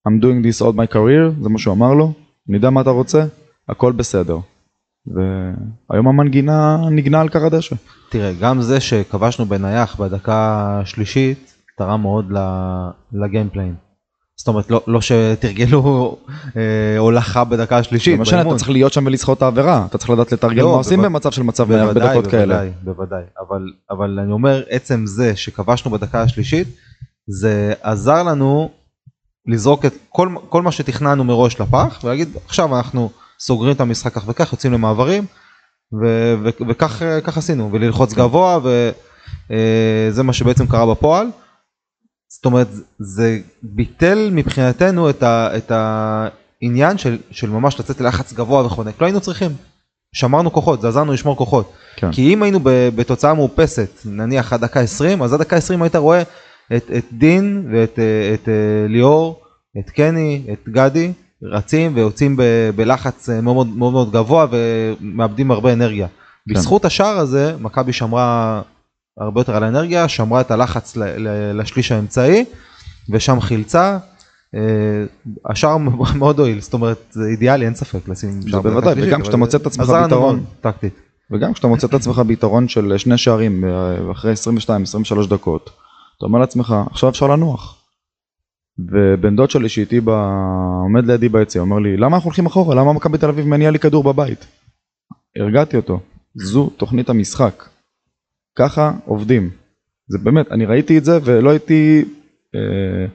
S1: I'm doing this all my career, זה מה שהוא אמר לו, אני יודע מה אתה רוצה, הכל בסדר. והיום המנגינה נגנה על קר הדשא.
S2: תראה, גם זה שכבשנו בנייח בדקה השלישית, תרם מאוד ל game plan. זאת אומרת, לא, לא שתרגלו אה, הולכה בדקה השלישית,
S1: שאני, אתה צריך להיות שם ולסחוט את העבירה, אתה צריך לדעת לתרגל
S2: לא,
S1: מה עושים במצב של מצב
S2: בוודאי,
S1: בדקות כאלה.
S2: בוודאי, בוודאי, אבל, אבל אני אומר, עצם זה שכבשנו בדקה השלישית, זה עזר לנו לזרוק את כל, כל מה שתכננו מראש לפח, ולהגיד, עכשיו אנחנו סוגרים את המשחק כך וכך, יוצאים למעברים, ו- ו- וכך אה, כך עשינו, וללחוץ גבוה, וזה מה שבעצם קרה בפועל. זאת אומרת, זה ביטל מבחינתנו את, ה, את העניין של, של ממש לצאת ללחץ גבוה וחונק, לא היינו צריכים. שמרנו כוחות, זה עזר לנו לשמור כוחות.
S1: כן.
S2: כי אם היינו ב- בתוצאה מאופסת, נניח עד דקה 20, אז עד דקה 20 היית רואה את, את דין ואת אה, את, אה, ליאור, את קני, את גדי, רצים ויוצאים ב- בלחץ אה, מאוד מאוד, מאוד מאוד גבוה ומאבדים הרבה אנרגיה.
S1: כן.
S2: בזכות השער הזה, מכבי שמרה הרבה יותר על האנרגיה, שמרה את הלחץ ל- ל- לשליש האמצעי, ושם חילצה. השער מאוד הועיל, זאת אומרת זה אידיאלי, אין ספק לשים
S1: זה
S2: שער בדקה
S1: בוודאי, וגם כשאתה מוצא את עצמך ביתרון.
S2: טקטית.
S1: וגם כשאתה מוצא את עצמך ביתרון של שני שערים אחרי 22-23 דקות, אתה אומר לעצמך, עכשיו אפשר לנוח. ובן דוד שלי שאיתי ב... עומד לידי ביציע, אומר לי, למה אנחנו הולכים אחורה? למה מכבי תל אביב מניע לי כדור בבית? הרגעתי אותו, זו תוכנית המשחק. ככה עובדים. זה באמת, אני ראיתי את זה ולא הייתי... אה,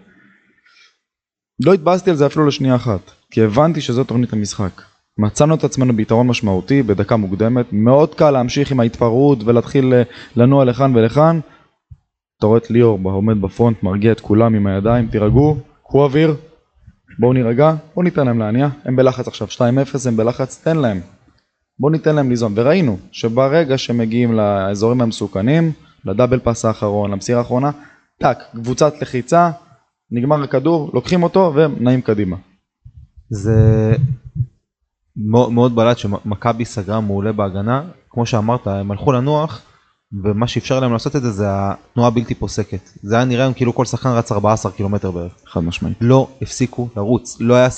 S1: לא התבאסתי על זה אפילו לשנייה אחת, כי הבנתי שזו תוכנית המשחק. מצאנו את עצמנו ביתרון משמעותי בדקה מוקדמת, מאוד קל להמשיך עם ההתפרעות ולהתחיל אה, לנוע לכאן ולכאן. אתה רואה את ליאור עומד בפרונט, מרגיע את כולם עם הידיים, תירגעו, קחו אוויר, בואו נירגע, בואו ניתן להם להניע, הם בלחץ עכשיו 2-0, הם בלחץ, תן להם. בואו ניתן להם ליזום, וראינו שברגע שמגיעים לאזורים המסוכנים, לדאבל פאס האחרון, למסירה האחרונה, טאק, קבוצת לחיצה, נגמר הכדור, לוקחים אותו ונעים קדימה.
S2: זה מאוד בלט שמכבי סגרה מעולה בהגנה, כמו שאמרת, הם הלכו לנוח, ומה שאפשר להם לעשות את זה זה התנועה הבלתי פוסקת. זה היה נראה היום כאילו כל שחקן רץ 14 קילומטר בערך.
S1: חד משמעית.
S2: לא הפסיקו לרוץ, לא היה,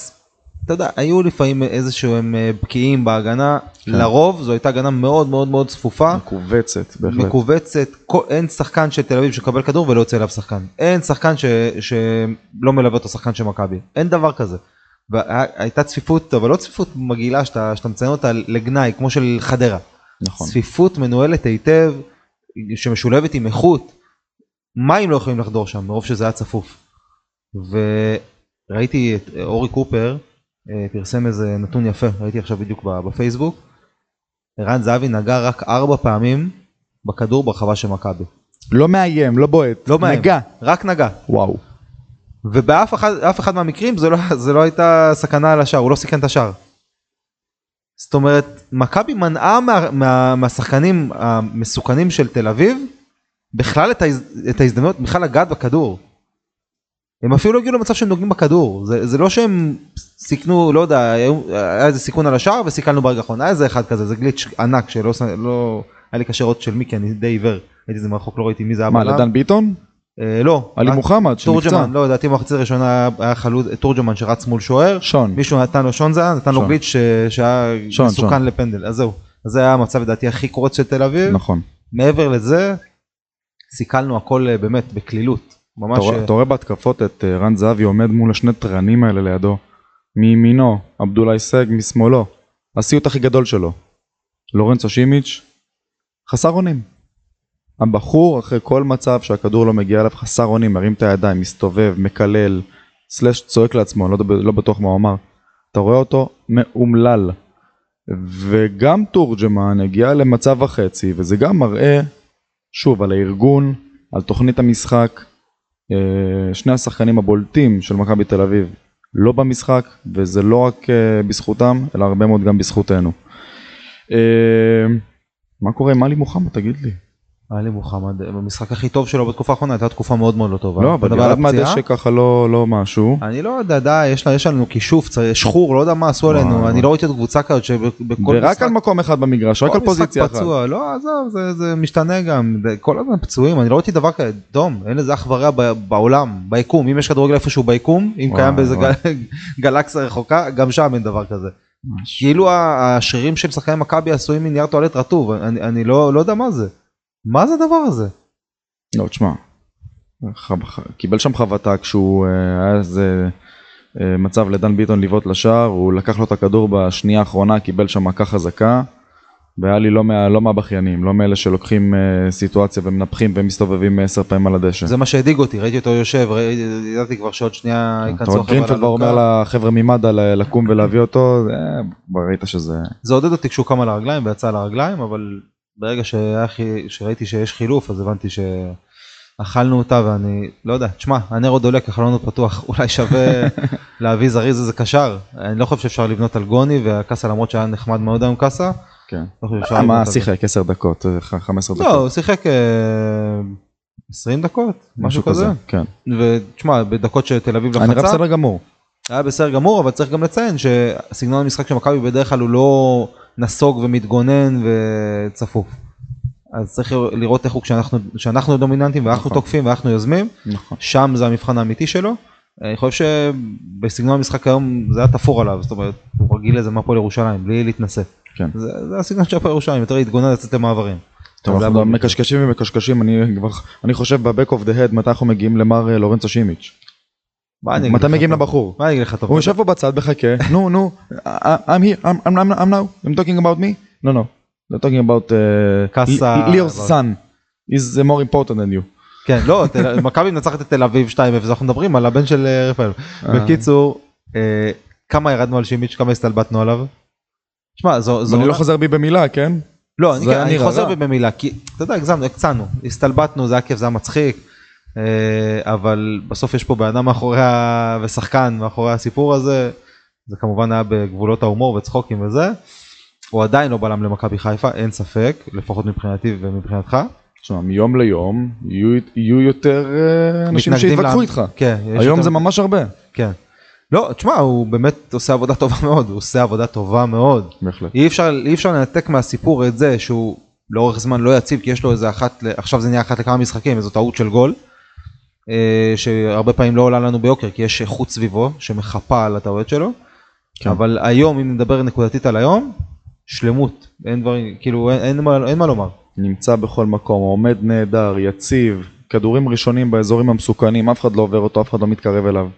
S2: אתה יודע, היו לפעמים איזשהו הם אה, בקיאים בהגנה, לרוב זו הייתה הגנה מאוד מאוד מאוד צפופה.
S1: מכווצת, בהחלט.
S2: מכווצת, כל- אין שחקן של תל אביב שמקבל כדור ולא יוצא אליו שחקן. אין שחקן ש, שלא מלווה אותו שחקן של מכבי. אין דבר כזה. והייתה צפיפות, אבל לא צפיפות מגעילה שאתה, שאתה מציין אותה לגנאי, כמו של חדרה.
S1: נכון.
S2: צפיפות מנוהלת היטב, שמשולבת עם איכות. מים לא יכולים לחדור שם, מרוב שזה היה צפוף. וראיתי את אורי קופר, אה, פרסם איזה נתון יפה, ראיתי עכשיו בדיוק בפייסבוק. ערן זהבי נגע רק ארבע פעמים בכדור ברחבה של מכבי.
S1: לא מאיים, לא בועט.
S2: לא מאיים,
S1: נגע.
S2: רק נגע.
S1: וואו.
S2: ובאף אחד, אחד מהמקרים זה לא, זה לא הייתה סכנה על השער, הוא לא סיכן את השער. זאת אומרת, מכבי מנעה מה, מה, מהשחקנים המסוכנים של תל אביב בכלל את, ההז, את ההזדמנות בכלל לגעת בכדור. הם אפילו לא הגיעו למצב שהם נוגעים בכדור, זה, זה לא שהם סיכנו, לא יודע, היה, איזה סיכון על השער וסיכלנו ברגע האחרון, היה איזה אחד כזה, זה גליץ' ענק שלא, לא, היה לי קשה לראות של מי כי אני די עיוור, הייתי זה מרחוק, לא ראיתי מי זה היה.
S1: מה. לדן ביטון?
S2: אה, לא.
S1: עלי
S2: אה,
S1: מוחמד שנפצע.
S2: תורג'מן, לא, לדעתי במחצית הראשונה היה- היה חלוץ, תורג'מן שרץ מול שוער,
S1: שון.
S2: מישהו נתן לו שון זה היה, נתן לו. גליץ' שהיה מסוכן. לפנדל, אז זהו, אז זה היה המצב לדעתי הכי קורץ של תל אביב,
S1: נכון.
S2: מעבר לזה, סיכלנו הכל אה, באמת בקלילות, ממש,
S1: אתה רואה-
S2: אה,
S1: בהתקפות את אה, רן זהבי עומד מול השני תרנים האלה לידו. מימינו, עבדולאי סג, משמאלו. הסיוט הכי גדול שלו. לורנצו שימיץ', חסר אונים. הבחור אחרי כל מצב שהכדור לא מגיע אליו חסר אונים, מרים את הידיים, מסתובב, מקלל, סלאש צועק לעצמו, לא, לא בטוח מה הוא אמר. אתה רואה אותו מאומלל. וגם תורג'מן הגיע למצב וחצי, וזה גם מראה, שוב, על הארגון, על תוכנית המשחק. אה, שני השחקנים הבולטים של מכבי תל אביב לא במשחק, וזה לא רק אה, בזכותם, אלא הרבה מאוד גם בזכותנו. אה, מה קורה עם עלי מוחמד, תגיד לי?
S2: עלי מוחמד, אה, במשחק הכי טוב שלו בתקופה האחרונה הייתה תקופה מאוד מאוד לא טובה,
S1: לא, אבל ירד? מהדשא ככה לא לא משהו.
S2: אני לא יודע, די, יש, יש לנו כישוף, שחור, לא יודע מה עשו עלינו. אני לא ראיתי עוד קבוצה כזאת שבכל
S1: ורק על מקום אחד במגרש, רק על פוזיציה
S2: משחק
S1: אחת.
S2: פצוע, לא, עזוב, זה, זה משתנה גם, כל הזמן פצועים, אני לא ראיתי דבר כזה, דום, אין לזה אח ורע בעולם, ביקום, אם יש כדורגל איפשהו ביקום, אם קיים באיזה גלקסיה רחוקה, גם שם אין דבר כזה. כאילו השרירים של שחקני מכבי עשויים מנייר טואלט רטוב, אני, אני לא, לא יודע מה זה. מה זה הדבר הזה?
S1: לא, תשמע, קיבל שם חבטה כשהוא אה, היה איזה אה, מצב לדן ביטון לבעוט לשער, הוא לקח לו את הכדור בשנייה האחרונה, קיבל שם מכה חזקה, והיה לי לא, מה, לא מהבכיינים, לא מאלה שלוקחים אה, סיטואציה ומנפחים ומסתובבים עשר פעמים על הדשא.
S2: זה מה שהדאיג אותי, ראיתי אותו יושב, ראיתי- ידעתי כבר שעוד שנייה ייכנסו החבר'ה
S1: גרינפלד כבר. אומר לחבר'ה ממד"א לקום ולהביא אותו, כבר ראית שזה...
S2: זה עודד אותי כשהוא קם על הרגליים ויצא על הרגליים, אבל ברגע שהיה, שראיתי שיש חילוף אז הבנתי שאכלנו אותה ואני לא יודע, תשמע, הנר עוד דולק, החלון עוד פתוח, אולי שווה להביא זריז איזה קשר. אני לא חושב שאפשר לבנות על גוני והקאסה למרות שהיה נחמד מאוד היום קאסה,
S1: כן.
S2: לא
S1: מה. שיחק 10 דקות, אה, ח- 15 דקות.
S2: לא, הוא שיחק אה, 20 דקות, משהו כזה.
S1: כן.
S2: ותשמע, בדקות שתל אביב
S1: אני נראה
S2: לחצה,
S1: בסדר גמור.
S2: היה בסדר גמור, אבל צריך גם לציין שסגנון המשחק של מכבי בדרך כלל הוא לא נסוג ומתגונן וצפוף. אז צריך לראות איך הוא כשאנחנו כשאנחנו דומיננטים ואנחנו
S1: נכון.
S2: תוקפים ואנחנו יוזמים,
S1: נכון.
S2: שם זה המבחן האמיתי שלו. אני חושב שבסגנון המשחק היום זה היה תפור עליו, זאת אומרת, הוא רגיל לזה מהפועל ירושלים, בלי להתנשא.
S1: כן.
S2: זה, זה הסגנון של הפועל ירושלים, יותר להתגונן לצאת למעברים.
S1: טוב, אנחנו מקשקשים ומקשקשים, אני אני חושב בבק אוף דה הד מתי אנחנו מגיעים למר אה, לורנצו שימיץ'.
S2: אני
S1: מתי מגיעים? לבחור?
S2: מה אני אגיד לך?
S1: הוא יושב פה בצד מחכה, נו נו, I'm here, I'm, I'm, I'm, I'm now, I'm talking about me? No no, they're talking about uh,
S2: קאסה,
S1: ליאור's
S2: אבל-
S1: son, is more important than you.
S2: כן, לא, מכבי מנצחת את תל אביב 2-0, אנחנו מדברים על הבן של אה, רפאל.
S1: אה.
S2: בקיצור, אה, כמה ירדנו על שימיץ', כמה הסתלבטנו עליו? שמע, זו...
S1: ואני לא חוזר בי במילה, כן?
S2: לא, אני, אני
S1: נראה
S2: חוזר
S1: רע.
S2: בי במילה, כי אתה יודע, הגזמנו, הקצנו, הסתלבטנו, זה היה כיף, זה היה מצחיק, אבל בסוף יש פה בן אדם מאחורי ה... ושחקן מאחורי הסיפור הזה, זה כמובן היה בגבולות ההומור וצחוקים וזה, הוא עדיין לא בלם למכבי חיפה, אין ספק, לפחות מבחינתי ומבחינתך.
S1: תשמע, מיום ליום יהיו, יהיו יותר אה, אנשים שיתווכחו איתך.
S2: כן,
S1: היום
S2: יותר-
S1: זה ממש הרבה.
S2: כן. לא, תשמע, הוא באמת עושה עבודה טובה מאוד, הוא עושה עבודה טובה מאוד.
S1: בהחלט.
S2: אי אפשר, אי אפשר לנתק מהסיפור את זה שהוא לאורך זמן לא יציב, כי יש לו איזה אחת, עכשיו זה נהיה אחת לכמה משחקים, איזו טעות של גול, אה, שהרבה פעמים לא עולה לנו ביוקר, כי יש איכות סביבו שמחפה על הטעויות שלו,
S1: כן.
S2: אבל היום, אם נדבר נקודתית על היום, שלמות, אין דברים, כאילו אין, אין, מה, אין מה לומר.
S1: נמצא בכל מקום, עומד נהדר, יציב, כדורים ראשונים באזורים המסוכנים, אף אחד לא עובר אותו, אף אחד לא מתקרב אליו.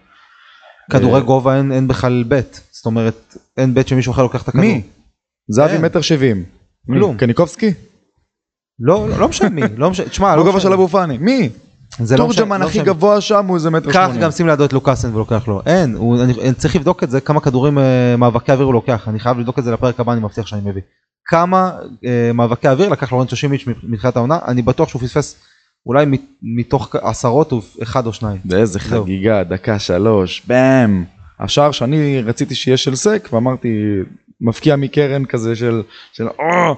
S2: כדורי
S1: אה,
S2: גובה אין, אין בכלל בית, זאת אומרת, אין בית שמישהו אחר לוקח את הכדור.
S1: מי? זהבי. מטר שבעים.
S2: כלום.
S1: קניקובסקי?
S2: לא, לא, לא משנה מי, לא משנה, תשמע,
S1: לא גובה. של אבו פאני. מי?
S2: זה לא משנה,
S1: תורג'מן
S2: לא
S1: הכי. גבוה שם הוא איזה מטר
S2: קח
S1: שמונים.
S2: גם שים לידו את לוקאסן ולוקח לו. אין, הוא, אני, אני צריך לבדוק את זה, כמה כדורים אה, מאבקי אוויר הוא לוקח, אני חייב לבדוק את זה לפרק הבא, אני מבטיח שאני מביא. כמה אה, מאבקי אוויר לקח לורנצו שימיץ' מתחילת העונה, אני בטוח שהוא פספס אולי מת- מתוך עשרות הוא אחד או שניים.
S1: ואיזה
S2: זהו.
S1: חגיגה, דקה שלוש, באם. השער שאני רציתי שיהיה של סק, ואמרתי, מפקיע מקרן כזה של, של או,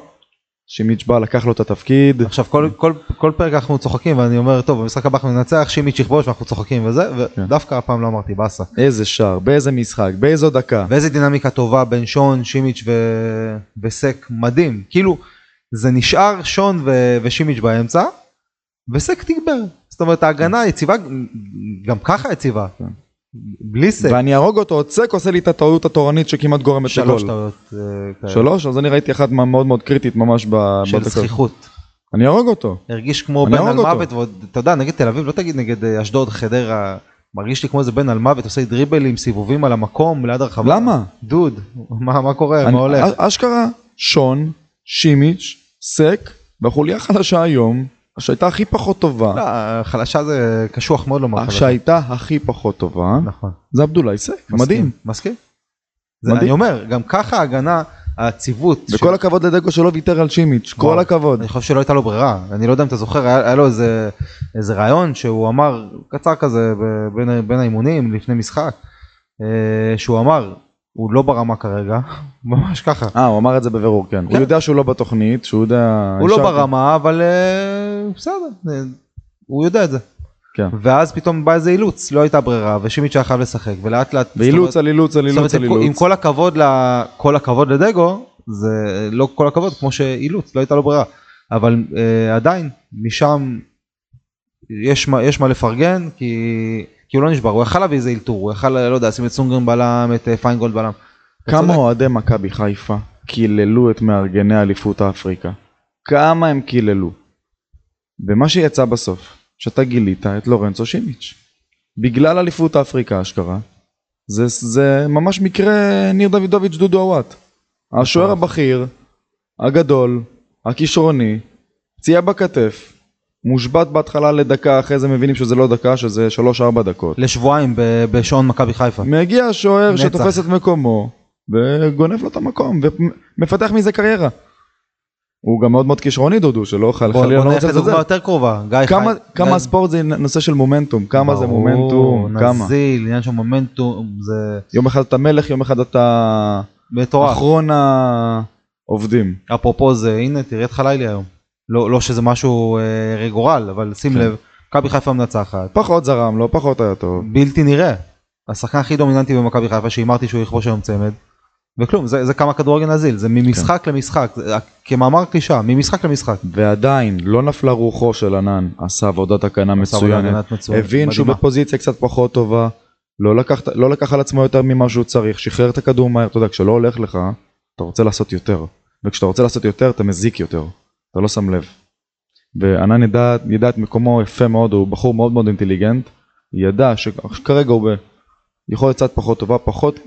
S1: שימיץ' בא, לקח לו את התפקיד.
S2: עכשיו כל, כל, כל פרק אנחנו צוחקים ואני אומר טוב במשחק הבא אנחנו ננצח שימיץ' יכבוש ואנחנו צוחקים וזה
S1: כן.
S2: ודווקא הפעם לא אמרתי באסה.
S1: איזה שער, באיזה משחק, באיזו דקה.
S2: ואיזה דינמיקה טובה בין שון, שימיץ' ו... וסק, מדהים. כאילו, זה נשאר שון ו... ושימיץ' באמצע, וסק תגבר. זאת אומרת, ההגנה יציבה, גם ככה יציבה. בלי סק.
S1: ואני אהרוג אותו, עוד סק עושה לי את הטעות התורנית שכמעט גורמת לגול.
S2: שלוש טעויות אה, כאלה.
S1: שלוש? אז אני ראיתי אחת מאוד מאוד קריטית ממש ב-
S2: של. זכיחות.
S1: אני אהרוג אותו.
S2: הרגיש כמו בן על. מוות, ועוד, אתה יודע, נגד תל אביב, לא תגיד נגד אה, אשדוד, חדרה, מרגיש לי כמו איזה בן על מוות, עושה דריבלים, סיבובים על המקום, ליד הרחבה.
S1: למה?
S2: דוד, מה מה קורה,
S1: אני-
S2: מה הולך?
S1: אשכרה, שון, שימיץ', סק, והחוליה החלשה היום, שהייתה הכי פחות טובה,
S2: לא, חלשה זה קשוח מאוד לומר חלשה.
S1: שהייתה הכי פחות טובה,
S2: נכון.
S1: זה עבדולאי סק, מדהים.
S2: מסכים.
S1: מדהים.
S2: אני אומר, גם ככה ההגנה, היציבות.
S1: וכל הכבוד לדגו שלא ויתר על שימיץ', כל. הכבוד.
S2: אני חושב שלא הייתה לו ברירה. אני לא יודע אם אתה זוכר, היה, היה לו איזה, איזה רעיון שהוא אמר, קצר כזה, בין, בין האימונים, לפני משחק, אה, שהוא אמר, הוא לא ברמה כרגע, ממש ככה.
S1: אה, הוא אמר את זה בבירור, כן. הוא
S2: כן.
S1: יודע שהוא לא בתוכנית, שהוא יודע...
S2: הוא לא ברמה, אבל אה, בסדר, הוא יודע את זה.
S1: כן.
S2: ואז פתאום בא איזה אילוץ, לא הייתה ברירה, ושימיץ' היה חייב לשחק, ולאט לאט...
S1: ואילוץ על אילוץ על אילוץ על
S2: עם
S1: אילוץ.
S2: כל הכבוד, ל... כל הכבוד לדגו, זה לא כל הכבוד כמו שאילוץ, לא הייתה לו ברירה. אבל אה, עדיין, משם יש מה, יש מה לפרגן, כי, כי הוא לא נשבר, הוא יכל להביא איזה אלתור, הוא יכל, לא יודע, לשים את סונגרן בלם, את אה, פיינגולד בלם.
S1: כמה. אוהדי מכבי חיפה קיללו את מארגני אליפות אפריקה? כמה הם קיללו? ומה שיצא בסוף, שאתה גילית את לורנצו שימיץ'. בגלל אליפות אפריקה אשכרה, זה, זה ממש מקרה ניר דוידוביץ' דודו עוואט. השוער הבכיר, הגדול, הכישרוני, פציעה בכתף, מושבת בהתחלה לדקה, אחרי זה מבינים שזה לא דקה, שזה 3-4 דקות.
S2: לשבועיים ב- בשעון מכבי חיפה.
S1: מגיע השוער
S2: נצח.
S1: שתופס את מקומו וגונב לו את המקום ומפתח מזה קריירה. הוא גם מאוד מאוד כישרוני דודו שלא חל-
S2: בוא
S1: חלילה
S2: בוא
S1: לא
S2: נלך
S1: רוצה
S2: לדוגמה
S1: לזלזל.
S2: יותר קרובה, גיא
S1: כמה
S2: חי-
S1: כמה
S2: גיא-
S1: הספורט זה נושא של מומנטום כמה זה
S2: ברור,
S1: מומנטום כמה.
S2: נזיל, עניין של מומנטום, זה
S1: יום אחד אתה מלך יום אחד אתה
S2: מטורף.
S1: אחרון ה... עובדים.
S2: אפרופו זה, הנה תראה את חלילי היום. לא, לא שזה משהו אה, רגורל, אבל שים
S1: כן.
S2: לב, מכבי חיפה מנצחת,
S1: פחות זרם לו, פחות היה טוב.
S2: בלתי נראה. השחקן הכי דומיננטי במכבי חיפה שהימרתי שהוא יכבוש היום צמד. וכלום, זה, זה כמה כדורגל נזיל, זה ממשחק למשחק, זה, כמאמר קלישה, ממשחק למשחק.
S1: ועדיין, לא נפלה רוחו של ענן, עשה עבודת
S2: עבודה
S1: מצוינת.
S2: מצוינת,
S1: הבין שהוא
S2: מדהימה.
S1: בפוזיציה קצת פחות טובה, לא לקח, לא לקח על עצמו יותר ממה שהוא צריך, שחרר את הכדור מהר, אתה יודע, כשלא הולך לך, אתה רוצה לעשות יותר. וכשאתה רוצה לעשות יותר, אתה מזיק יותר. אתה לא שם לב. וענן ידע, ידע את מקומו יפה מאוד, הוא בחור מאוד מאוד אינטליגנט, ידע שכרגע הוא ביכולת קצת פחות טובה, פחות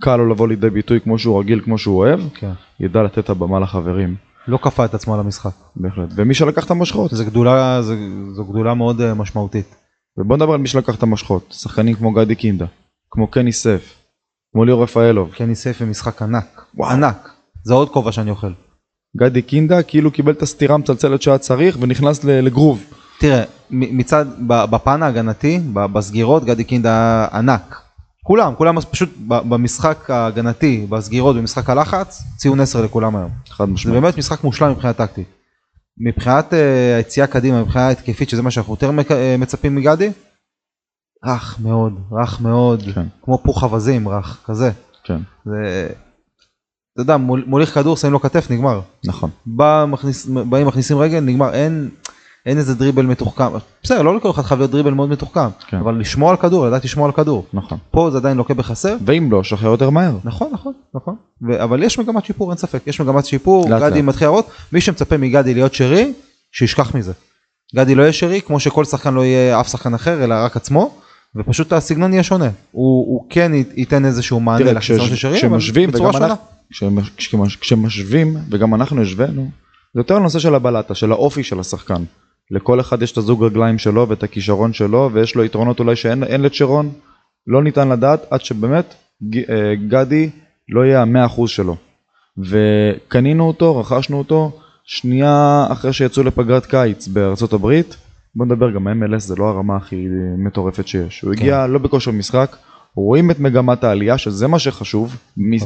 S1: קל לו לבוא לידי ביטוי כמו שהוא רגיל, כמו שהוא אוהב,
S2: כן.
S1: ידע לתת את הבמה לחברים,
S2: לא כפה את עצמו על המשחק.
S1: בהחלט. ומי שלקח את המושכות,
S2: זו גדולה, זו, זו גדולה מאוד אה, משמעותית.
S1: ובוא נדבר על מי שלקח את המושכות, שחקנים כמו גדי קינדה, כמו קני סף, כמו ליאור רפאלוב.
S2: קני סייף במשחק ענק,
S1: וואו.
S2: ענק. זה עוד כובע שאני אוכל.
S1: גדי קינדה כאילו קיבל את הסטירה המצלצלת שהיה צריך ונכנס לגרוב.
S2: תראה, מצד, בפן ההגנתי, בסגירות, גדי קינדה ענק. כולם, כולם פשוט במשחק ההגנתי, בסגירות, במשחק הלחץ, ציון 10 לכולם היום.
S1: חד
S2: זה
S1: משמעית.
S2: באמת משחק מושלם מבחינה טקטית. מבחינת אה, היציאה קדימה, מבחינה התקפית, שזה מה שאנחנו יותר אה, מצפים מגדי, רך מאוד, רך מאוד,
S1: כן.
S2: כמו פוך אווזים, רך, כזה.
S1: כן,
S2: זה... אתה יודע, מול- מוליך כדור, שמים לו כתף, נגמר.
S1: נכון.
S2: בא, מכניס, באים מכניסים רגל, נגמר, אין, אין איזה דריבל מתוחכם. בסדר, לא לכל אחד חייב להיות דריבל מאוד מתוחכם,
S1: כן.
S2: אבל לשמור על כדור, לדעת לשמור על כדור.
S1: נכון.
S2: פה זה עדיין לוקה בחסר.
S1: ואם לא, שחרר יותר מהר.
S2: נכון, נכון, נכון. ו- אבל יש מגמת שיפור, אין ספק, יש מגמת שיפור,
S1: לאט
S2: גדי
S1: לאט.
S2: מתחיל להראות, מי שמצפה מגדי להיות שרי, שישכח מזה. גדי לא יהיה שרי, כמו שכל שחקן לא יהיה אף שחקן אחר, אלא רק עצמו, ופשוט הסגנון יהיה שונה. הוא, הוא כן ייתן איזשהו מענה
S1: כש-
S2: של שרי, אבל בצורה שונה.
S1: כשמשווים, וגם אנחנו השווינו, זה יותר הנושא של הבלטה, של האופי של השחקן. לכל אחד יש את הזוג רגליים שלו ואת הכישרון שלו, ויש לו יתרונות אולי שאין אין לצ'רון, לא ניתן לדעת עד שבאמת אה, גדי לא יהיה המאה אחוז שלו. וקנינו אותו, רכשנו אותו, שנייה אחרי שיצאו לפגרת קיץ בארצות הברית, בוא נדבר גם MLS זה לא הרמה הכי מטורפת שיש. הוא הגיע לא בכושר משחק, רואים את מגמת העלייה שזה מה שחשוב,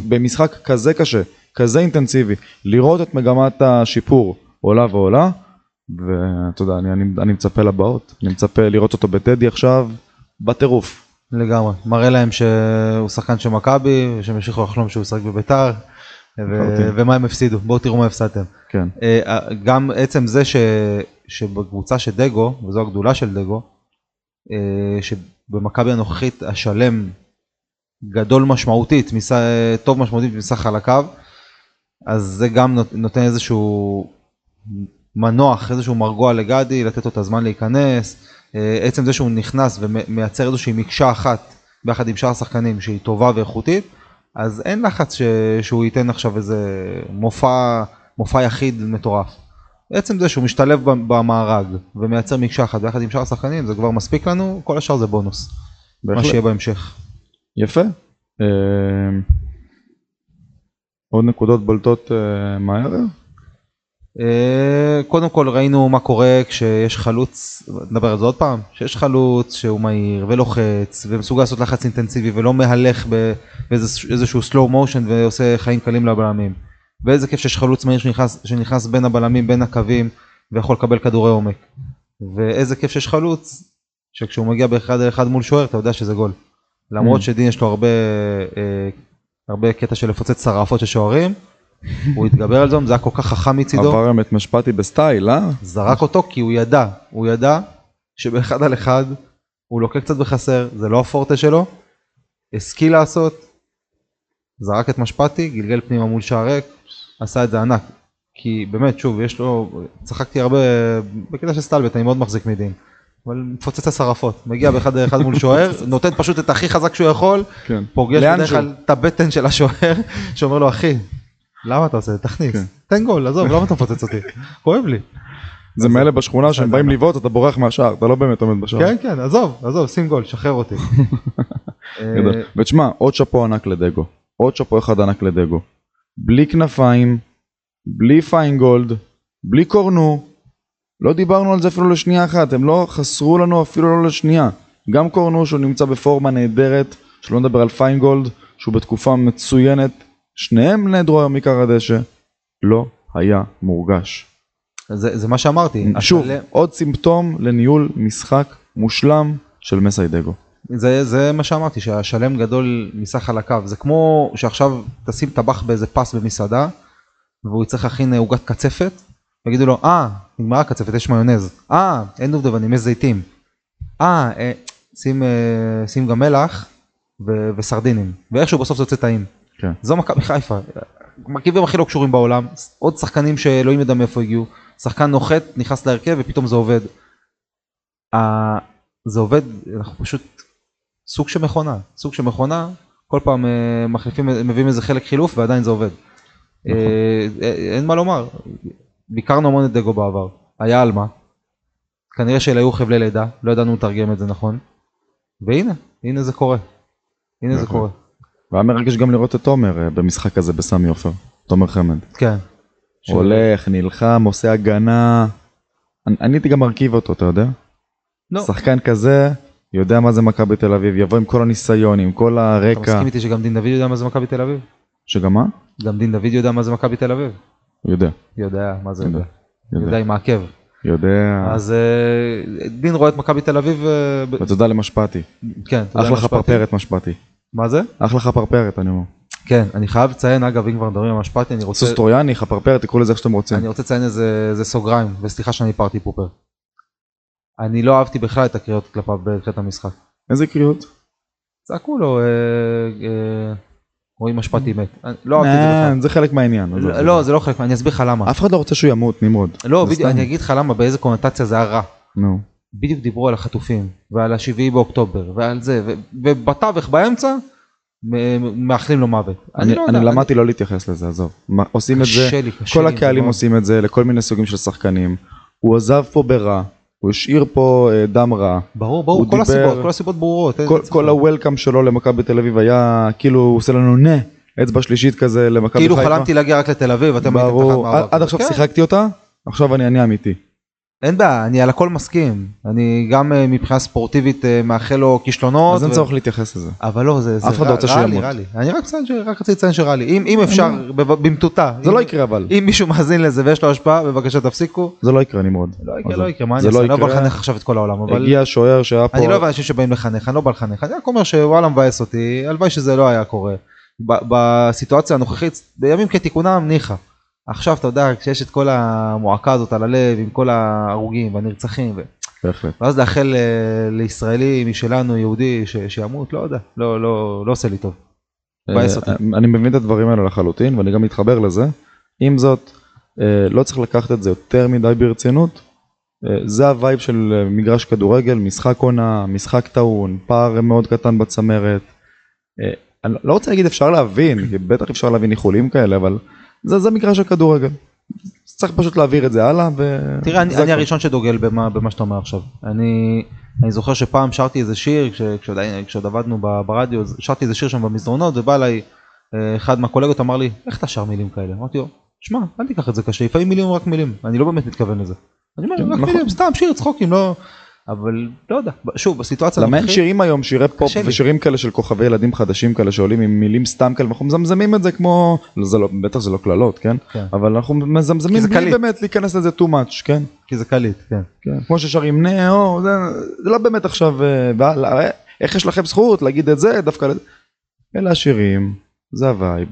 S1: במשחק כזה קשה, כזה אינטנסיבי, לראות את מגמת השיפור עולה ועולה, ואתה יודע, אני, אני, אני מצפה לבאות, אני מצפה לראות אותו בטדי עכשיו, בטירוף.
S2: לגמרי, מראה להם שהוא שחקן של מכבי, שהם ימשיכו לחלום שהוא ישחק בביתר, ו-. ומה הם הפסידו, בואו תראו מה הפסדתם.
S1: כן,
S2: אה, גם עצם זה ש, שבקבוצה של דגו, וזו הגדולה של דגו, אה, שבמכבי הנוכחית השלם גדול משמעותית, מס, טוב משמעותית מסך חלקיו, אז זה גם נות- נותן איזשהו מנוח, איזשהו מרגוע לגדי, לתת לו את הזמן להיכנס. אה, עצם זה שהוא נכנס ומייצר איזושהי מקשה אחת ביחד עם שאר השחקנים שהיא טובה ואיכותית, אז אין לחץ ש... שהוא ייתן עכשיו איזה מופע, מופע יחיד מטורף. עצם זה שהוא משתלב במארג ומייצר מקשה אחת ביחד עם שאר השחקנים זה כבר מספיק לנו, כל השאר זה בונוס. מה
S1: בהחלט.
S2: שיהיה בהמשך.
S1: יפה. אה, עוד נקודות בולטות אה?
S2: אה, קודם כל ראינו מה קורה כשיש חלוץ, נדבר על זה עוד פעם, שיש חלוץ שהוא מהיר ולוחץ ומסוגל לעשות לחץ אינטנסיבי ולא מהלך באיזשהו slow motion ועושה חיים קלים לבלמים. ואיזה כיף שיש חלוץ מהיר שנכנס, שנכנס בין הבלמים, בין הקווים ויכול לקבל כדורי עומק. ואיזה כיף שיש חלוץ שכשהוא מגיע באחד על אחד מול שוער אתה יודע שזה גול. למרות
S1: Mm.
S2: שדין יש לו הרבה, אה, הרבה קטע של לפוצץ שרעפות של שוערים, הוא התגבר על זה, זה היה כל כך חכם מצידו.
S1: עבר היום את משפטי בסטייל, אה?
S2: זרק אותו כי הוא ידע, הוא ידע שבאחד על אחד הוא לוקח קצת בחסר, זה לא הפורטה שלו, השכיל לעשות, זרק את משפטי, גלגל פנימה מול שער ריק, עשה את זה ענק. כי באמת, שוב, יש לו, צחקתי הרבה בקטע של סטלבט, אני מאוד מחזיק מדין. אבל מפוצץ את השרפות, מגיע באחד אחד מול שוער, נותן פשוט את הכי חזק שהוא יכול,
S1: כן.
S2: פוגש בדרך? כלל את הבטן של השוער, שאומר לו אחי, למה אתה עושה? תכניס,
S1: כן.
S2: תן גול, עזוב, למה אתה מפוצץ אותי? כואב לי.
S1: זה מאלה בשכונה שהם באים לבעוט, אתה בורח מהשער, אתה לא באמת עומד בשער.
S2: כן כן עזוב עזוב שים גול שחרר אותי. אה.
S1: ותשמע, עוד שאפו ענק לדגו. עוד שאפו אחד ענק לדגו. בלי כנפיים, בלי פיינגולד, בלי קורנו. לא דיברנו על זה אפילו לשנייה אחת, הם לא חסרו לנו אפילו לא לשנייה. גם קורנו שהוא נמצא בפורמה נהדרת, שלא נדבר על פיינגולד, שהוא בתקופה מצוינת. שניהם נעדרו היום מכר הדשא. לא היה מורגש.
S2: זה, זה מה שאמרתי.
S1: שוב,
S2: השלם-
S1: עוד סימפטום לניהול משחק מושלם של מסיידגו.
S2: זה, זה מה שאמרתי, שהשלם גדול מסך על הקו. זה כמו שעכשיו תשים טבח באיזה פס במסעדה, והוא יצטרך להכין עוגת קצפת, ויגידו לו, אה, נגמרה הקצפת, יש מיונז. אה, אין דובדבנים, יש זיתים. אה, אה שים, אה, שים גם מלח ו- וסרדינים. ואיכשהו בסוף זה יוצא טעים.
S1: כן.
S2: זו מכבי חיפה. מרכיבים הכי לא קשורים בעולם, עוד שחקנים שאלוהים יודע מאיפה הגיעו. שחקן נוחת, נכנס להרכב ופתאום זה עובד. ה- זה עובד, אנחנו פשוט סוג של מכונה, סוג של מכונה, כל פעם אה, מחליפים, מביאים איזה חלק חילוף ועדיין זה עובד.
S1: נכון.
S2: אה, אה, אין מה לומר, ביקרנו המון את דגו בעבר, היה על מה, כנראה שאלה היו חבלי לידה, לא ידענו לתרגם את זה נכון, והנה, הנה זה קורה, הנה זה
S1: נכון.
S2: קורה,
S1: והיה מרגש גם לראות את תומר אה, במשחק הזה בסמי עופר. תומר חמד.
S2: כן.
S1: הולך, נלחם, עושה הגנה. אני אני הייתי גם מרכיב אותו, אתה יודע?
S2: לא.
S1: שחקן כזה, יודע מה זה מכבי תל אביב, יבוא עם כל הניסיון, עם כל
S2: אתה
S1: הרקע.
S2: מסכים איתי שגם דין דוד יודע מה זה מכבי תל אביב?
S1: שגם מה?
S2: גם דין דוד יודע מה זה מכבי תל אביב?
S1: יודע.
S2: יודע, מה זה
S1: יודע,
S2: יודע?
S1: יודע.
S2: יודע עם העקב.
S1: יודע.
S2: אז אה, דין רואה את מכבי תל אביב, אה,
S1: ותודה למשפטי.
S2: כן, תודה
S1: אחלה
S2: למשפטי.
S1: חפרפרת משפטי.
S2: מה זה?
S1: אחלה חפרפרת אני אומר.
S2: כן, אני חייב לציין, אגב, אם כבר מדברים על משפטי, אני רוצה,
S1: סוס טרויאני, חפרפרת, תקראו לזה איך שאתם רוצים.
S2: אני רוצה לציין איזה, איזה סוגריים, וסליחה שאני פארטי פופר. אני לא אהבתי בכלל את הקריאות כלפיו בתחילת המשחק.
S1: איזה קריאות?
S2: צעקו לו, אה, אה, רועי משפטי מת. לא אהבתי את זה
S1: אה,
S2: בכלל.
S1: זה חלק מהעניין. עזוב,
S2: לא, לא, זה לא חלק, אני אסביר לך למה.
S1: אף אחד לא רוצה שהוא ימות, נמרוד.
S2: לא, בדיוק. אני אגיד לך למה, באיזה קונוטציה זה היה רע.
S1: נו.
S2: בדיוק דיברו על החטופים, ועל השבעי באוקטובר, ועל זה, ובתווך באמצע, מאחלים לו מוות.
S1: אני
S2: לא
S1: אני למדתי לא להתייחס לזה, עזוב. מה, עושים את זה,
S2: לי,
S1: כל הקהלים. עושים את זה לכל מיני סוגים של שחקנים. הוא עזב פה ברע, הוא השאיר פה אה, דם רע.
S2: ברור, ברור, כל
S1: דיבר-
S2: הסיבות, כל הסיבות ברורות.
S1: כל- כל הוולקאם שלו למכבי תל אביב היה כאילו הוא עושה לנו נה, אצבע שלישית כזה למכבי
S2: כאילו
S1: חיפה.
S2: חלמתי להגיע רק לתל אביב, אתם הייתם תחת מאבק.
S1: עד- עכשיו שיחקתי אותה, עכשיו אני אני אמיתי.
S2: אין בעיה, אני על הכל מסכים. אני גם אה, מבחינה ספורטיבית אה, מאחל לו כישלונות.
S1: אז אין צורך להתייחס לזה.
S2: אבל לא, זה
S1: אף אחד לא רוצה שהוא ימות.
S2: אני רק רציתי לציין שרע לי. אם אם אפשר, במטותא.
S1: זה לא יקרה אבל,
S2: אם מישהו מאזין לזה ויש לו השפעה, בבקשה תפסיקו.
S1: זה לא יקרה נמרוד.
S2: לא יקרה,
S1: עזוב.
S2: לא יקרה, מה אני?
S1: לא
S2: אני לא בא. לחנך עכשיו את כל העולם, אבל...
S1: הגיע השוער שהיה פה,
S2: אני לא אוהב אנשים שבאים לחנך, אני לא בא לחנך, אני רק אומר שוואלה מבאס אותי, הלוואי שזה לא היה קורה. בסיטואציה הנוכחית, בימים כתיקונם ניחא. עכשיו אתה יודע, כשיש את כל המועקה הזאת על הלב, עם כל ההרוגים והנרצחים, ו... ואז לאחל אה, לישראלי משלנו, יהודי, ש... שימות, לא יודע, לא, לא, לא עושה לי טוב. מבאס אותי.
S1: אה, אני מבין את הדברים האלה לחלוטין ואני גם מתחבר לזה. עם זאת, אה, לא צריך לקחת את זה יותר מדי ברצינות. אה, זה ה vibe של אה, מגרש כדורגל, משחק עונה, משחק טעון, פער מאוד קטן בצמרת. אה, אני לא רוצה להגיד אפשר להבין, כי בטח אפשר להבין איחולים כאלה, אבל זה, זה מגרש הכדורגל. צריך פשוט להעביר את זה הלאה ו...
S2: תראה, אני, אני. הראשון שדוגל במה, במה שאתה אומר עכשיו. אני, אני זוכר שפעם שרתי איזה שיר, כש, כשעוד, כשעוד עבדנו ברדיו, שרתי איזה שיר שם במסדרונות, ובא אליי אה, אחד מהקולגות אמר לי, איך אתה שר מילים כאלה? אמרתי לו, שמע, אל תיקח את זה קשה, לפעמים מילים רק מילים, אני לא באמת מתכוון לזה. אני אומר,
S1: כן,
S2: רק
S1: נכון.
S2: מילים, סתם שיר צחוקים, לא... אבל לא יודע, שוב, בסיטואציה
S1: למה אין
S2: הנוכחית,
S1: שירים היום, שירי פופ. ושירים כאלה של כוכבי ילדים חדשים כאלה שעולים עם מילים סתם כאלה, אנחנו מזמזמים את זה כמו, לא, זה לא, בטח זה לא קללות, כן?
S2: כן.
S1: אבל אנחנו מזמזמים בלי. באמת להיכנס לזה too much, כן?
S2: כי זה קליט, כן.
S1: כן. כמו ששרים נאו, זה, זה לא באמת עכשיו, אה, אה, איך יש לכם זכות להגיד את זה, דווקא. אלה השירים, זה ה vibe.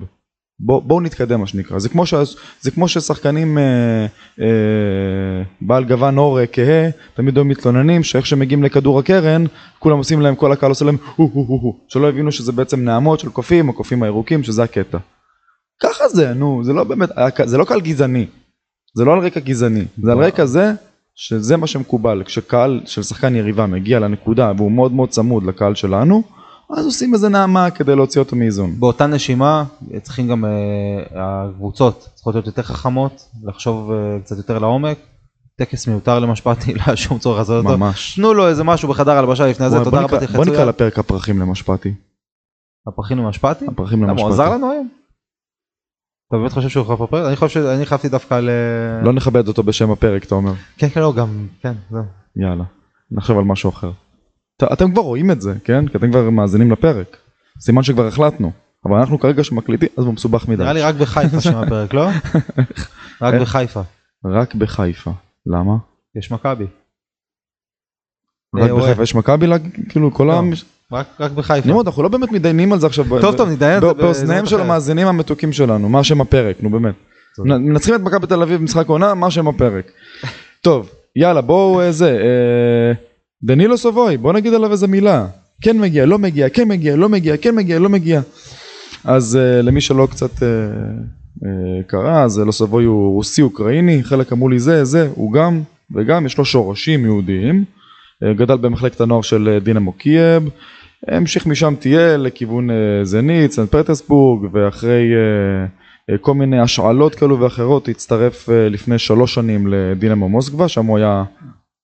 S1: בוא, בואו נתקדם מה שנקרא, זה כמו, ש, זה כמו ששחקנים אה, אה, בעל גוון עור אה, כהה, תמיד היו מתלוננים שאיך שמגיעים לכדור הקרן, כולם עושים להם, כל הקהל עושה להם הו הו הו הו, שלא הבינו שזה בעצם נעמות של קופים, הקופים הירוקים, שזה הקטע. ככה זה, נו, זה לא באמת, זה לא קהל גזעני, זה לא על רקע גזעני, זה על רקע זה שזה מה שמקובל, כשקהל של שחקן יריבה מגיע לנקודה והוא מאוד מאוד צמוד לקהל שלנו, אז עושים איזה נעמה כדי להוציא אותו מאיזון.
S2: באותה נשימה צריכים גם אה, הקבוצות צריכות להיות יותר חכמות לחשוב אה, קצת יותר לעומק. טקס מיותר למשפטי לא היה שום צורך לעשות אותו.
S1: ממש.
S2: תנו לו איזה משהו בחדר הלבשה לפני זה תודה רבה תלחצו
S1: בוא נקרא. לפרק הפרחים למשפטי.
S2: הפרחים למשפטי?
S1: הפרחים
S2: למה הוא עזר
S1: למשפטי.
S2: לנו היום? אתה באמת חושב שהוא חפה פרק? אני חושב שאני חשבתי דווקא על... אה,
S1: לא נכבד אותו בשם הפרק, אתה אומר.
S2: כן כן לא גם כן זהו.
S1: יאללה, נחשוב על משהו אחר. אתם כבר רואים את זה, כן? כי אתם כבר מאזינים לפרק. סימן שכבר החלטנו. אבל אנחנו כרגע שמקליטים אז הוא מסובך מדי.
S2: נראה לי רק בחיפה שם הפרק, לא? רק? בחיפה.
S1: רק בחיפה. למה?
S2: יש מכבי.
S1: רק
S2: אה,
S1: בחיפה יש מכבי כאילו כל
S2: לא.
S1: ה...
S2: רק בחיפה.
S1: אומר, אנחנו לא באמת מתדיינים על זה עכשיו.
S2: טוב טוב נתדיין על זה
S1: בא- באוזניהם של. המאזינים המתוקים שלנו, מה שם הפרק, נו באמת. מנצחים את מכבי תל אביב במשחק עונה, מה שם הפרק. טוב, יאללה בואו אה, זה, אה, דנילו סובוי, בוא נגיד עליו איזה מילה. כן מגיע, לא מגיע, כן מגיע, לא מגיע, כן מגיע, לא מגיע. אז אה, למי שלא קצת אה, אה, קרא, אז לא סובוי הוא רוסי אוקראיני, חלק אמרו לי זה, זה, הוא גם, וגם יש לו שורשים יהודיים. אה, גדל במחלקת הנוער של אה, דינמו קייב, המשיך משם טייל לכיוון אה, זנית, סנט פטרסבורג, ואחרי אה, אה, כל מיני השאלות כאלו ואחרות הצטרף אה, לפני שלוש שנים לדינמו מוסקבה, שם הוא היה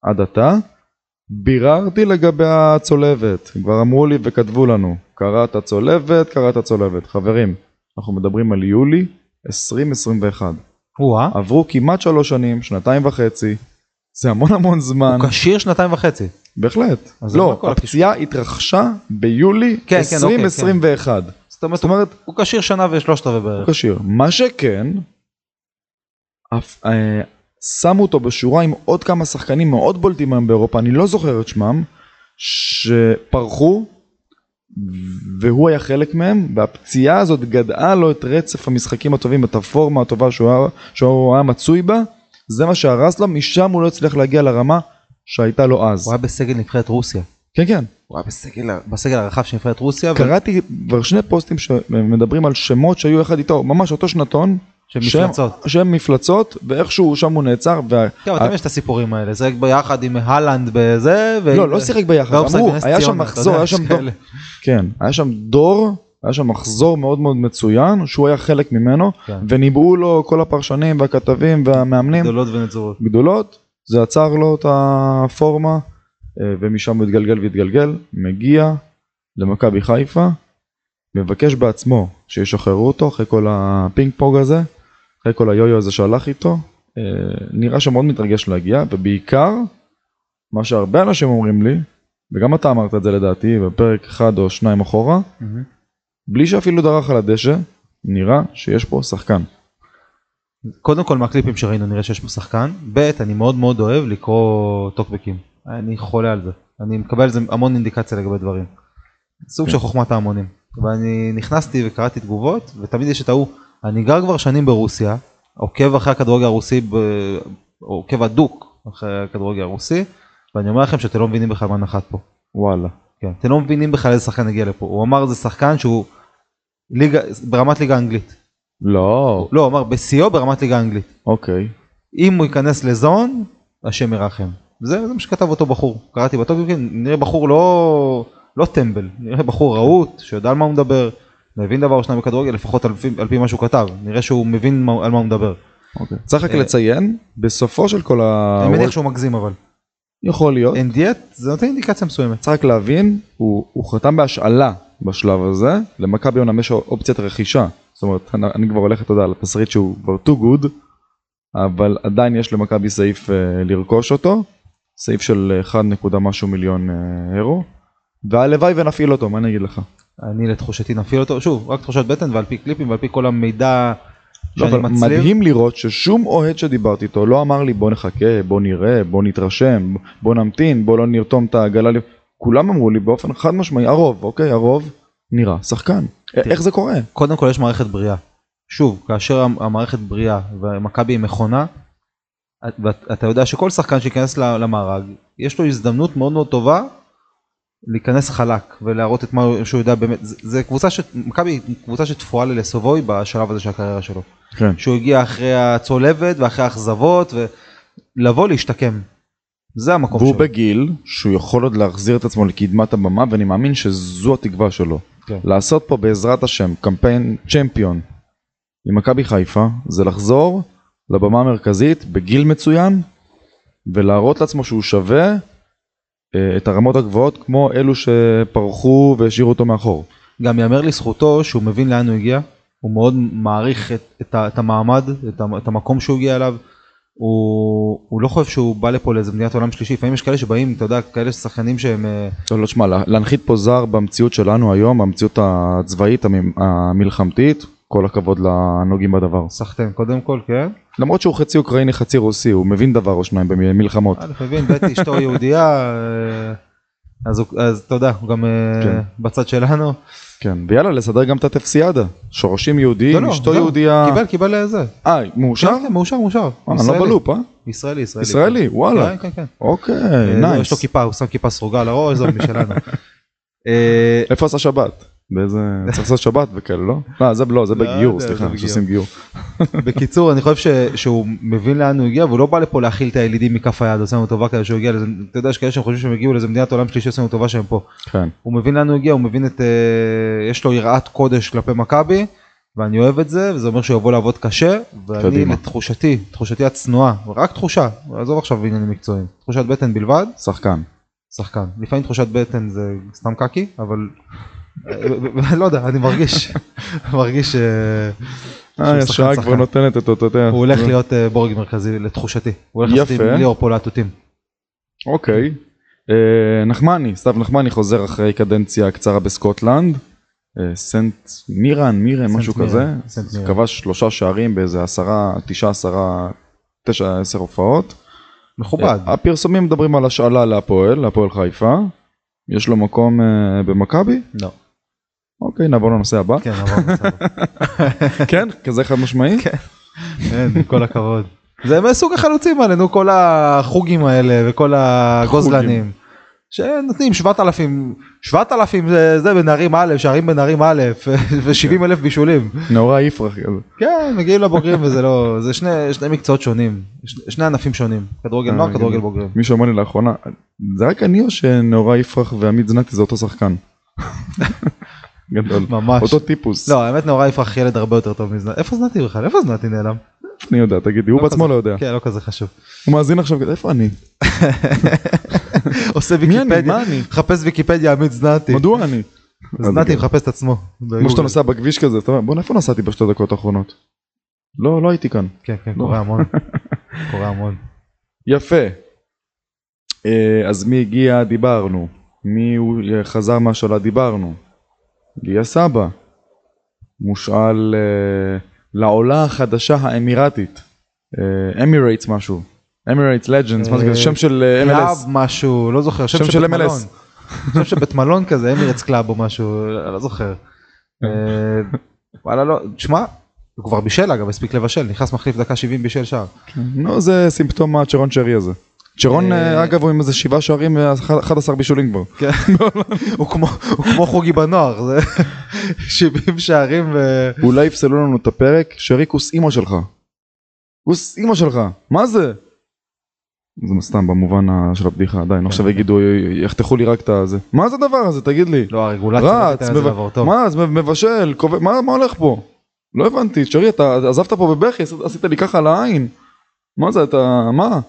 S1: עד עתה. ביררתי לגבי הצולבת, כבר אמרו לי וכתבו לנו, קראת צולבת, קראת צולבת. חברים, אנחנו מדברים על יולי 2021.
S2: או-אה.
S1: עברו כמעט שלוש שנים, שנתיים וחצי, זה המון המון זמן.
S2: הוא כשיר שנתיים וחצי.
S1: בהחלט. לא, הפציעה התרחשה ביולי
S2: כן, כן, אוקיי,
S1: 2021.
S2: זאת אומרת,
S1: זאת אומרת,
S2: הוא כשיר שנה ושלושת רבעי
S1: הוא
S2: בערך.
S1: כשיר. מה שכן, אה, שמו אותו בשורה עם עוד כמה שחקנים מאוד בולטים היום באירופה, אני לא זוכר את שמם, שפרחו, והוא היה חלק מהם, והפציעה הזאת גדעה לו את רצף המשחקים הטובים, את הפורמה הטובה שהוא היה, שהוא היה מצוי בה, זה מה שהרס לו, משם הוא לא הצליח להגיע לרמה שהייתה לו אז.
S2: הוא היה בסגל נבחרת רוסיה.
S1: כן, כן.
S2: הוא היה בסגל, בסגל הרחב של נבחרת רוסיה. ו-
S1: קראתי כבר שני פוסטים שמדברים על שמות שהיו יחד איתו, ממש אותו שנתון,
S2: של מפלצות.
S1: שהם מפלצות, ואיכשהו שם הוא נעצר, וה...
S2: כן, אבל תמיד יש את הסיפורים האלה. זה ביחד עם הלנד בזה. ו-
S1: לא, לא שיחק ביחד, אמרו, היה שם מחזור, היה שם דור. כן, היה שם דור, היה שם מחזור מאוד מאוד מצוין, שהוא היה חלק ממנו,
S2: כן.
S1: וניבאו לו כל הפרשנים והכתבים והמאמנים
S2: גדולות ונצורות.
S1: גדולות, זה עצר לו את הפורמה, אה, ומשם הוא התגלגל והתגלגל, מגיע למכבי חיפה, מבקש בעצמו שישחררו אותו אחרי כל הפינג פונג הזה, אחרי כל היו-יו הזה שהלך איתו, אה, נראה שמאוד מתרגש להגיע, ובעיקר, מה שהרבה אנשים אומרים לי, וגם אתה אמרת את זה לדעתי בפרק אחד או שניים אחורה. בלי שאפילו דרך על הדשא, נראה שיש פה שחקן.
S2: קודם כל מהקליפים שראינו נראה שיש פה שחקן. ב' אני מאוד מאוד אוהב לקרוא טוקבקים. אני חולה על זה. אני מקבל על זה המון אינדיקציה לגבי דברים. סוג
S1: כן.
S2: של חוכמת ההמונים. ואני נכנסתי וקראתי תגובות ותמיד יש את ההוא. אני גר כבר שנים ברוסיה, עוקב אחרי הכדורגל הרוסי, ב- עוקב הדוק אחרי הכדורגל הרוסי, ואני אומר לכם שאתם לא מבינים בכלל מה נחת פה.
S1: וואלה.
S2: כן, אתם לא מבינים בכלל איזה שחקן הגיע לפה. הוא אמר זה שחקן שהוא ליגה, ברמת ליגה אנגלית.
S1: לא,
S2: לא, הוא אמר בשיאו ברמת ליגה אנגלית.
S1: אוקיי.
S2: אם הוא ייכנס לזון, השם ירחם. זה, זה מה שכתב אותו בחור. קראתי בטוקבקים, נראה בחור לא, לא טמבל, נראה בחור רהוט, שיודע על מה הוא מדבר, מבין דבר או שניים בכדורגל, לפחות על פי, על פי מה שהוא כתב. נראה שהוא מבין מה, על מה הוא מדבר.
S1: אוקיי. צריך רק
S2: אה,
S1: לציין, בסופו של כל ה...
S2: אני מניח שהוא מגזים אבל.
S1: יכול להיות.
S2: אין דיאט, זה נותן אינדיקציה מסוימת.
S1: צריך רק להבין, הוא, הוא חתם בהשאלה בשלב הזה, למכבי אומנם יש אופציית רכישה. זאת אומרת, אני, אני כבר הולך, אתה יודע, לתסריט שהוא כבר too good, אבל עדיין יש למכבי סעיף אה, לרכוש אותו, סעיף של 1 נקודה משהו מיליון אה, אירו, והלוואי ונפעיל אותו, מה אני אגיד לך?
S2: אני לתחושתי נפעיל אותו, שוב, רק תחושת בטן ועל פי קליפים ועל פי כל המידע
S1: לא,
S2: שאני
S1: אבל
S2: מצליב.
S1: מדהים לראות ששום אוהד שדיברתי איתו לא אמר לי בוא נחכה, בוא נראה, בוא נתרשם, בוא נמתין, בוא לא נרתום את העגלה. ל-" כולם אמרו לי באופן חד משמעי, הרוב, אוקיי, הרוב נראה שחקן. א- איך זה קורה?
S2: קודם כל יש מערכת בריאה. שוב, כאשר המ- המערכת בריאה ומכבי היא מכונה, את- ואתה יודע שכל שחקן שייכנס למארג, יש לו הזדמנות מאוד מאוד טובה להיכנס חלק ולהראות את מה שהוא יודע באמת. זה, זה קבוצה ש... מכבי היא קבוצה שתפורה לסובוי בשלב הזה של הקריירה שלו.
S1: כן.
S2: שהוא הגיע אחרי הצולבת ואחרי האכזבות ולבוא להשתקם. זה המקום
S1: והוא
S2: שלו.
S1: בגיל שהוא יכול עוד להחזיר את עצמו לקדמת הבמה ואני מאמין שזו התקווה שלו.
S2: כן.
S1: לעשות פה בעזרת השם קמפיין צ'מפיון עם מכבי חיפה זה לחזור לבמה המרכזית בגיל מצוין ולהראות לעצמו שהוא שווה את הרמות הגבוהות כמו אלו שפרחו והשאירו אותו מאחור.
S2: גם יאמר לזכותו שהוא מבין לאן הוא הגיע, הוא מאוד מעריך את, את, את המעמד, את, את המקום שהוא הגיע אליו. הוא, הוא לא חושב שהוא בא לפה לאיזה מדינת עולם שלישי, לפעמים יש כאלה שבאים, אתה יודע, כאלה שחקנים שהם... אה,
S1: לא, לא, תשמע, לה- להנחית פה זר במציאות שלנו היום, במציאות הצבאית המ- המלחמתית, כל הכבוד לנוגעים בדבר.
S2: סחטיין קודם כל, כן.
S1: למרות שהוא חצי אוקראיני חצי רוסי, הוא מבין דבר או שניים במלחמות.
S2: אני מבין, בית אשתו יהודייה, אה, אז, אז יודע, הוא גם אה,
S1: כן.
S2: בצד שלנו.
S1: כן, ויאללה, לסדר גם את הטפסיאדה. שורשים יהודיים,
S2: לא, לא,
S1: אשתו
S2: זהו,
S1: יהודייה.
S2: קיבל, קיבל איזה.
S1: אה, מאושר?
S2: כן, כן, מאושר, מאושר.
S1: אה, אני לא. בלופ, אה?
S2: ישראלי, ישראלי.
S1: ישראלי, וואלה.
S2: כן, כן, כן.
S1: אוקיי,
S2: אה,
S1: nice.
S2: יש לו כיפה, הוא שם כיפה סרוגה על הראש, זהו משלנו. אה,
S1: איפה עשה שבת? באיזה... צריך לעשות שבת וכאלה, לא? לא, זה לא, זה
S2: לא
S1: בגיור, סליחה, שעושים גיור.
S2: בקיצור, אני חושב שהוא מבין לאן הוא הגיע, והוא לא בא לפה להאכיל את הילידים מכף היד, עושה לנו טובה כזה שהוא הגיע לזה, אתה יודע, יש כאלה שהם חושבים שהם הגיעו לאיזה מדינת עולם שלישי, עושה לנו טובה שהם פה.
S1: כן.
S2: הוא מבין לאן הוא הגיע, הוא מבין את, אה, יש לו יראת קודש כלפי מכבי, ואני אוהב את זה, וזה אומר שהוא יבוא לעבוד קשה, ואני. לתחושתי, תחושתי הצנועה, רק תחושה, עזוב עכשיו עניינים מקצועיים, תחושת בטן בלבד,
S1: שחקן.
S2: שחקן. לפעמים תחושת בטן זה סתם קקי, אבל לא יודע, אני מרגיש, מרגיש אה, שהוא
S1: אה, השעה
S2: שחקן.
S1: כבר נותנת אותו, אתה יודע.
S2: הוא הולך להיות אה, בורג מרכזי לתחושתי, הוא הולך לעשות. עם ליאור פה להטוטים.
S1: אוקיי. אה, נחמני, סתיו נחמני חוזר אחרי קדנציה קצרה בסקוטלנד. אה, סנט מירן, מירן, משהו כזה.
S2: סנט מירן.
S1: כבש שלושה שערים באיזה עשרה, תשעה, עשרה, תשע, עשר הופעות.
S2: מכובד.
S1: אה, הפרסומים מדברים על השאלה להפועל, להפועל חיפה. יש לו מקום אה, במכבי?
S2: לא.
S1: אוקיי, נעבור לנושא הבא.
S2: כן, עברנו, בסדר.
S1: כן, כזה חד משמעי?
S2: עם כל הכבוד. זה מסוג החלוצים האלה, נו, כל החוגים האלה וכל הגוזלנים. שנותנים 7,000, 7,000 זה, זה בנערים א', שערים בנערים א', ו-70 אלף בישולים.
S1: נאורה יפרח כזה.
S2: כן, מגיעים לבוגרים וזה לא, זה שני, שני מקצועות שונים, שני ענפים שונים, כדורגל נוער,
S1: אה,
S2: כדורגל
S1: כן.
S2: בוגרים.
S1: מישהו אמר לי לאחרונה, זה רק אני או שנאורה יפרח ועמית זנתי זה אותו שחקן? גדול.
S2: ממש.
S1: אותו טיפוס.
S2: לא, האמת נורא יפרח ילד הרבה יותר טוב מזנתי. איפה זנתי בכלל? איפה זנתי נעלם?
S1: אני יודע, תגידי, הוא
S2: לא
S1: בעצמו לא יודע.
S2: כן, לא כזה חשוב.
S1: הוא מאזין עכשיו, איפה אני?
S2: עושה
S1: מי?
S2: ויקיפדיה,
S1: מה אני?
S2: מחפש ויקיפדיה עמית זנתי.
S1: מדוע אני?
S2: זנתי מחפש את עצמו.
S1: כמו שאתה נוסע בכביש כזה, אתה אומר, בוא'נה איפה נסעתי בשתי דקות האחרונות? לא, לא הייתי כאן.
S2: כן, כן,
S1: לא.
S2: קורה המון. קורה המון.
S1: יפה. אה, אז מי הגיע דיברנו. מי חזר מהשאלה דיברנו. דיא סבע. מושאל אה, לעולה החדשה האמירתית. Emirates משהו. Emirates Legends, מה זה
S2: אה,
S1: כזה? שם של אה,
S2: club
S1: MLS.
S2: משהו, לא זוכר, שם
S1: שם של MLS.
S2: שם של בית מלון כזה, Emirates club או משהו, לא זוכר. אה, וואלה לא, תשמע, הוא כבר בישל אגב, הספיק לבשל, נכנס מחליף דקה 70 בישל שער.
S1: נו זה סימפטום הצ'רון שרי הזה. צ'רון
S2: אה,
S1: אה, אגב הוא עם איזה שבעה שערים ו-11 בישולים כבר.
S2: כן. הוא כמו- חוגי בנוער, זה 70 שערים ו...
S1: אולי יפסלו לנו את הפרק, שרי כוס אימא שלך. כוס אימא שלך, מה זה? זה סתם במובן של הבדיחה, עדיין, עכשיו יגידו, יחתכו לי רק את הזה. מה זה הדבר הזה, תגיד לי?
S2: לא, הרגולציה
S1: רץ. מה, מבשל, מה הולך פה? לא הבנתי, שרי, אתה עזבת פה בבכי, עשית לי ככה על העין. מה זה, אתה, מה?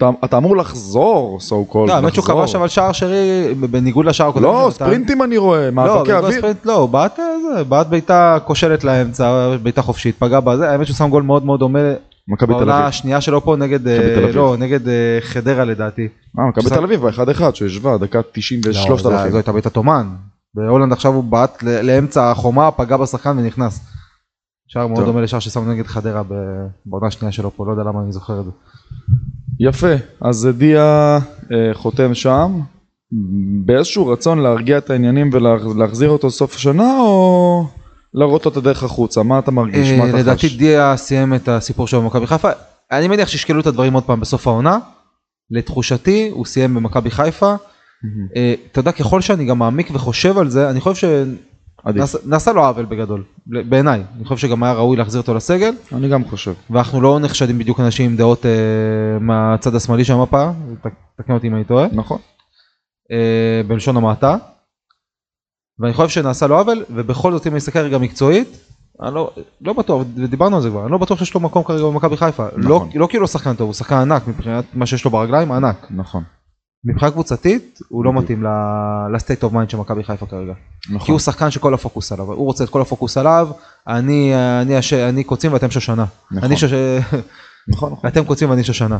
S1: אתה- אתה אמור לחזור, so called,
S2: לא, האמת שהוא. כבש אבל שער שרי, בניגוד לשער הקודם.
S1: לא. ספרינטים אני רואה,
S2: לא,
S1: מאבקי אוויר.
S2: לא, הוא בעט אה, בעט בעיטה כושלת לאמצע, בעיטה חופשית, פגע בזה, האמת שהוא שם גול מאוד מאוד דומה
S1: מכבי תל אביב.
S2: השנייה שלו פה נגד, אה. לא, נגד אה, חדרה לדעתי.
S1: אה, מכבי תל אביב, באחד אחד, שהשווה, דקה 90
S2: לא,
S1: אלפים.
S2: זו הייתה בעיטת אומן. בהולנד עכשיו הוא בעט לאמצע החומה, פגע בשחקן ונכנס. שער מאוד. דומה לשער ששם נגד חדרה בעונה השנייה שלו פה, לא יודע למה אני זוכר את זה.
S1: יפה, אז דיה אה, חותם שם, באיזשהו רצון להרגיע את העניינים ולהחזיר אותו סוף השנה, או להראות לו את הדרך החוצה? מה אתה מרגיש? מה
S2: אה,
S1: אתה
S2: לדעתי
S1: חש?
S2: דיה סיים את הסיפור שלו במכבי חיפה. אני מניח שישקלו את הדברים עוד פעם בסוף העונה. לתחושתי הוא סיים במכבי חיפה. אה, אתה יודע ככל שאני גם מעמיק וחושב על זה אני חושב שנעשה לו עוול בגדול בעיניי אני חושב שגם היה ראוי להחזיר אותו לסגל
S1: אני גם חושב.
S2: ואנחנו לא נחשדים בדיוק אנשים עם דעות אה, מהצד השמאלי של המפה תקן אותי אם אני טועה
S1: נכון.
S2: אה, בלשון המעטה. ואני חושב שנעשה לו עוול ובכל זאת אם אני מסתכל רגע מקצועית אני לא, לא בטוח ודיברנו על זה כבר אני לא בטוח שיש לו מקום כרגע במכבי חיפה לא,
S1: נכון.
S2: לא כאילו הוא שחקן טוב הוא שחקן ענק מבחינת מה שיש לו ברגליים ענק
S1: נכון.
S2: מבחינה קבוצתית הוא לא
S1: בדיוק.
S2: מתאים ל state of mind של מכבי חיפה כרגע כי
S1: נכון.
S2: הוא שחקן שכל הפוקוס עליו הוא רוצה את כל הפוקוס עליו אני אני הש... אני קוצים ואתם שושנה
S1: נכון.
S2: אני שוש...
S1: נכון, נכון.
S2: אתם קוצים ואני שושנה.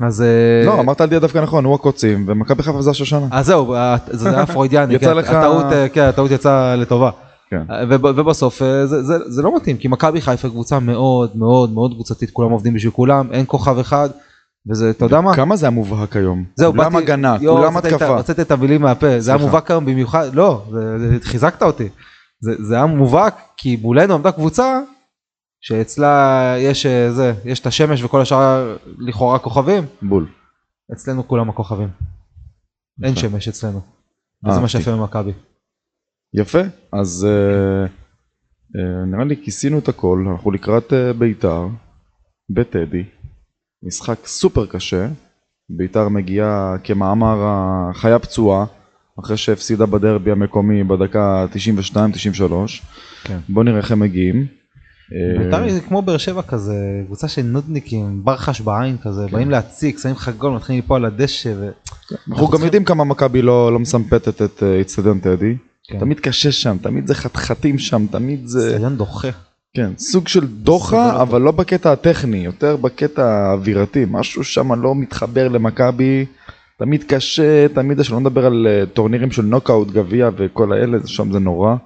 S2: אז אה,
S1: לא, אמרת על דיא דווקא נכון, הוא הקוצים, ומכבי חיפה זה השושנה.
S2: אז זהו, ה- זה היה פרוידיאני,
S1: יצא
S2: כן,
S1: לך-
S2: הטעות, אה, כן, הטעות יצאה לטובה.
S1: כן.
S2: אה, וב- ובסוף אה, זה- זה זה לא מתאים, כי מכבי חיפה קבוצה מאוד מאוד מאוד קבוצתית, כולם עובדים בשביל כולם, אין כוכב אחד, וזה, אתה יודע מה?
S1: כמה זה המובהק היום?
S2: זהו,
S1: כולם
S2: באתי-
S1: הגנה,
S2: יואו,
S1: כולם התקפה.
S2: הוצאת את המילים מהפה, זה היה. מובהק היום במיוחד, לא, זה- זה- חיזקת אותי. זה זה היה מובהק, כי מולנו עמדה קבוצה, שאצלה יש אה, זה, יש את השמש וכל השאר לכאורה כוכבים,
S1: בול.
S2: אצלנו כולם הכוכבים. אין. שמש אצלנו. וזה
S1: אהבתי.
S2: מה שיפה במכבי.
S1: יפה, אז אה, אה, נראה לי כיסינו את הכל, אנחנו לקראת אה, בית"ר, בטדי, משחק סופר קשה, בית"ר מגיעה כמאמר החיה פצועה, אחרי שהפסידה בדרבי המקומי בדקה 92-93,
S2: כן.
S1: בוא נראה איך הם מגיעים. אה,
S2: בית"ר היא כמו באר שבע כזה, קבוצה של נודניקים, ברחש בעין כזה, באים להציג, שמים לך גול, מתחילים ליפול על הדשא. ו-
S1: אנחנו גם יודעים כמה מכבי לא לא מסמפתת את אה, איצטדיון טדי,
S2: כן.
S1: תמיד קשה שם, תמיד זה חתחתים שם, תמיד זה...
S2: אצטדיון דוחה.
S1: כן, סוג של דוחה. אבל לא בקטע הטכני, יותר בקטע האווירתי, משהו שם לא מתחבר למכבי, תמיד קשה, תמיד, שלא נדבר על אה, טורנירים של נוקאוט, גביע וכל האלה, שם זה נורא.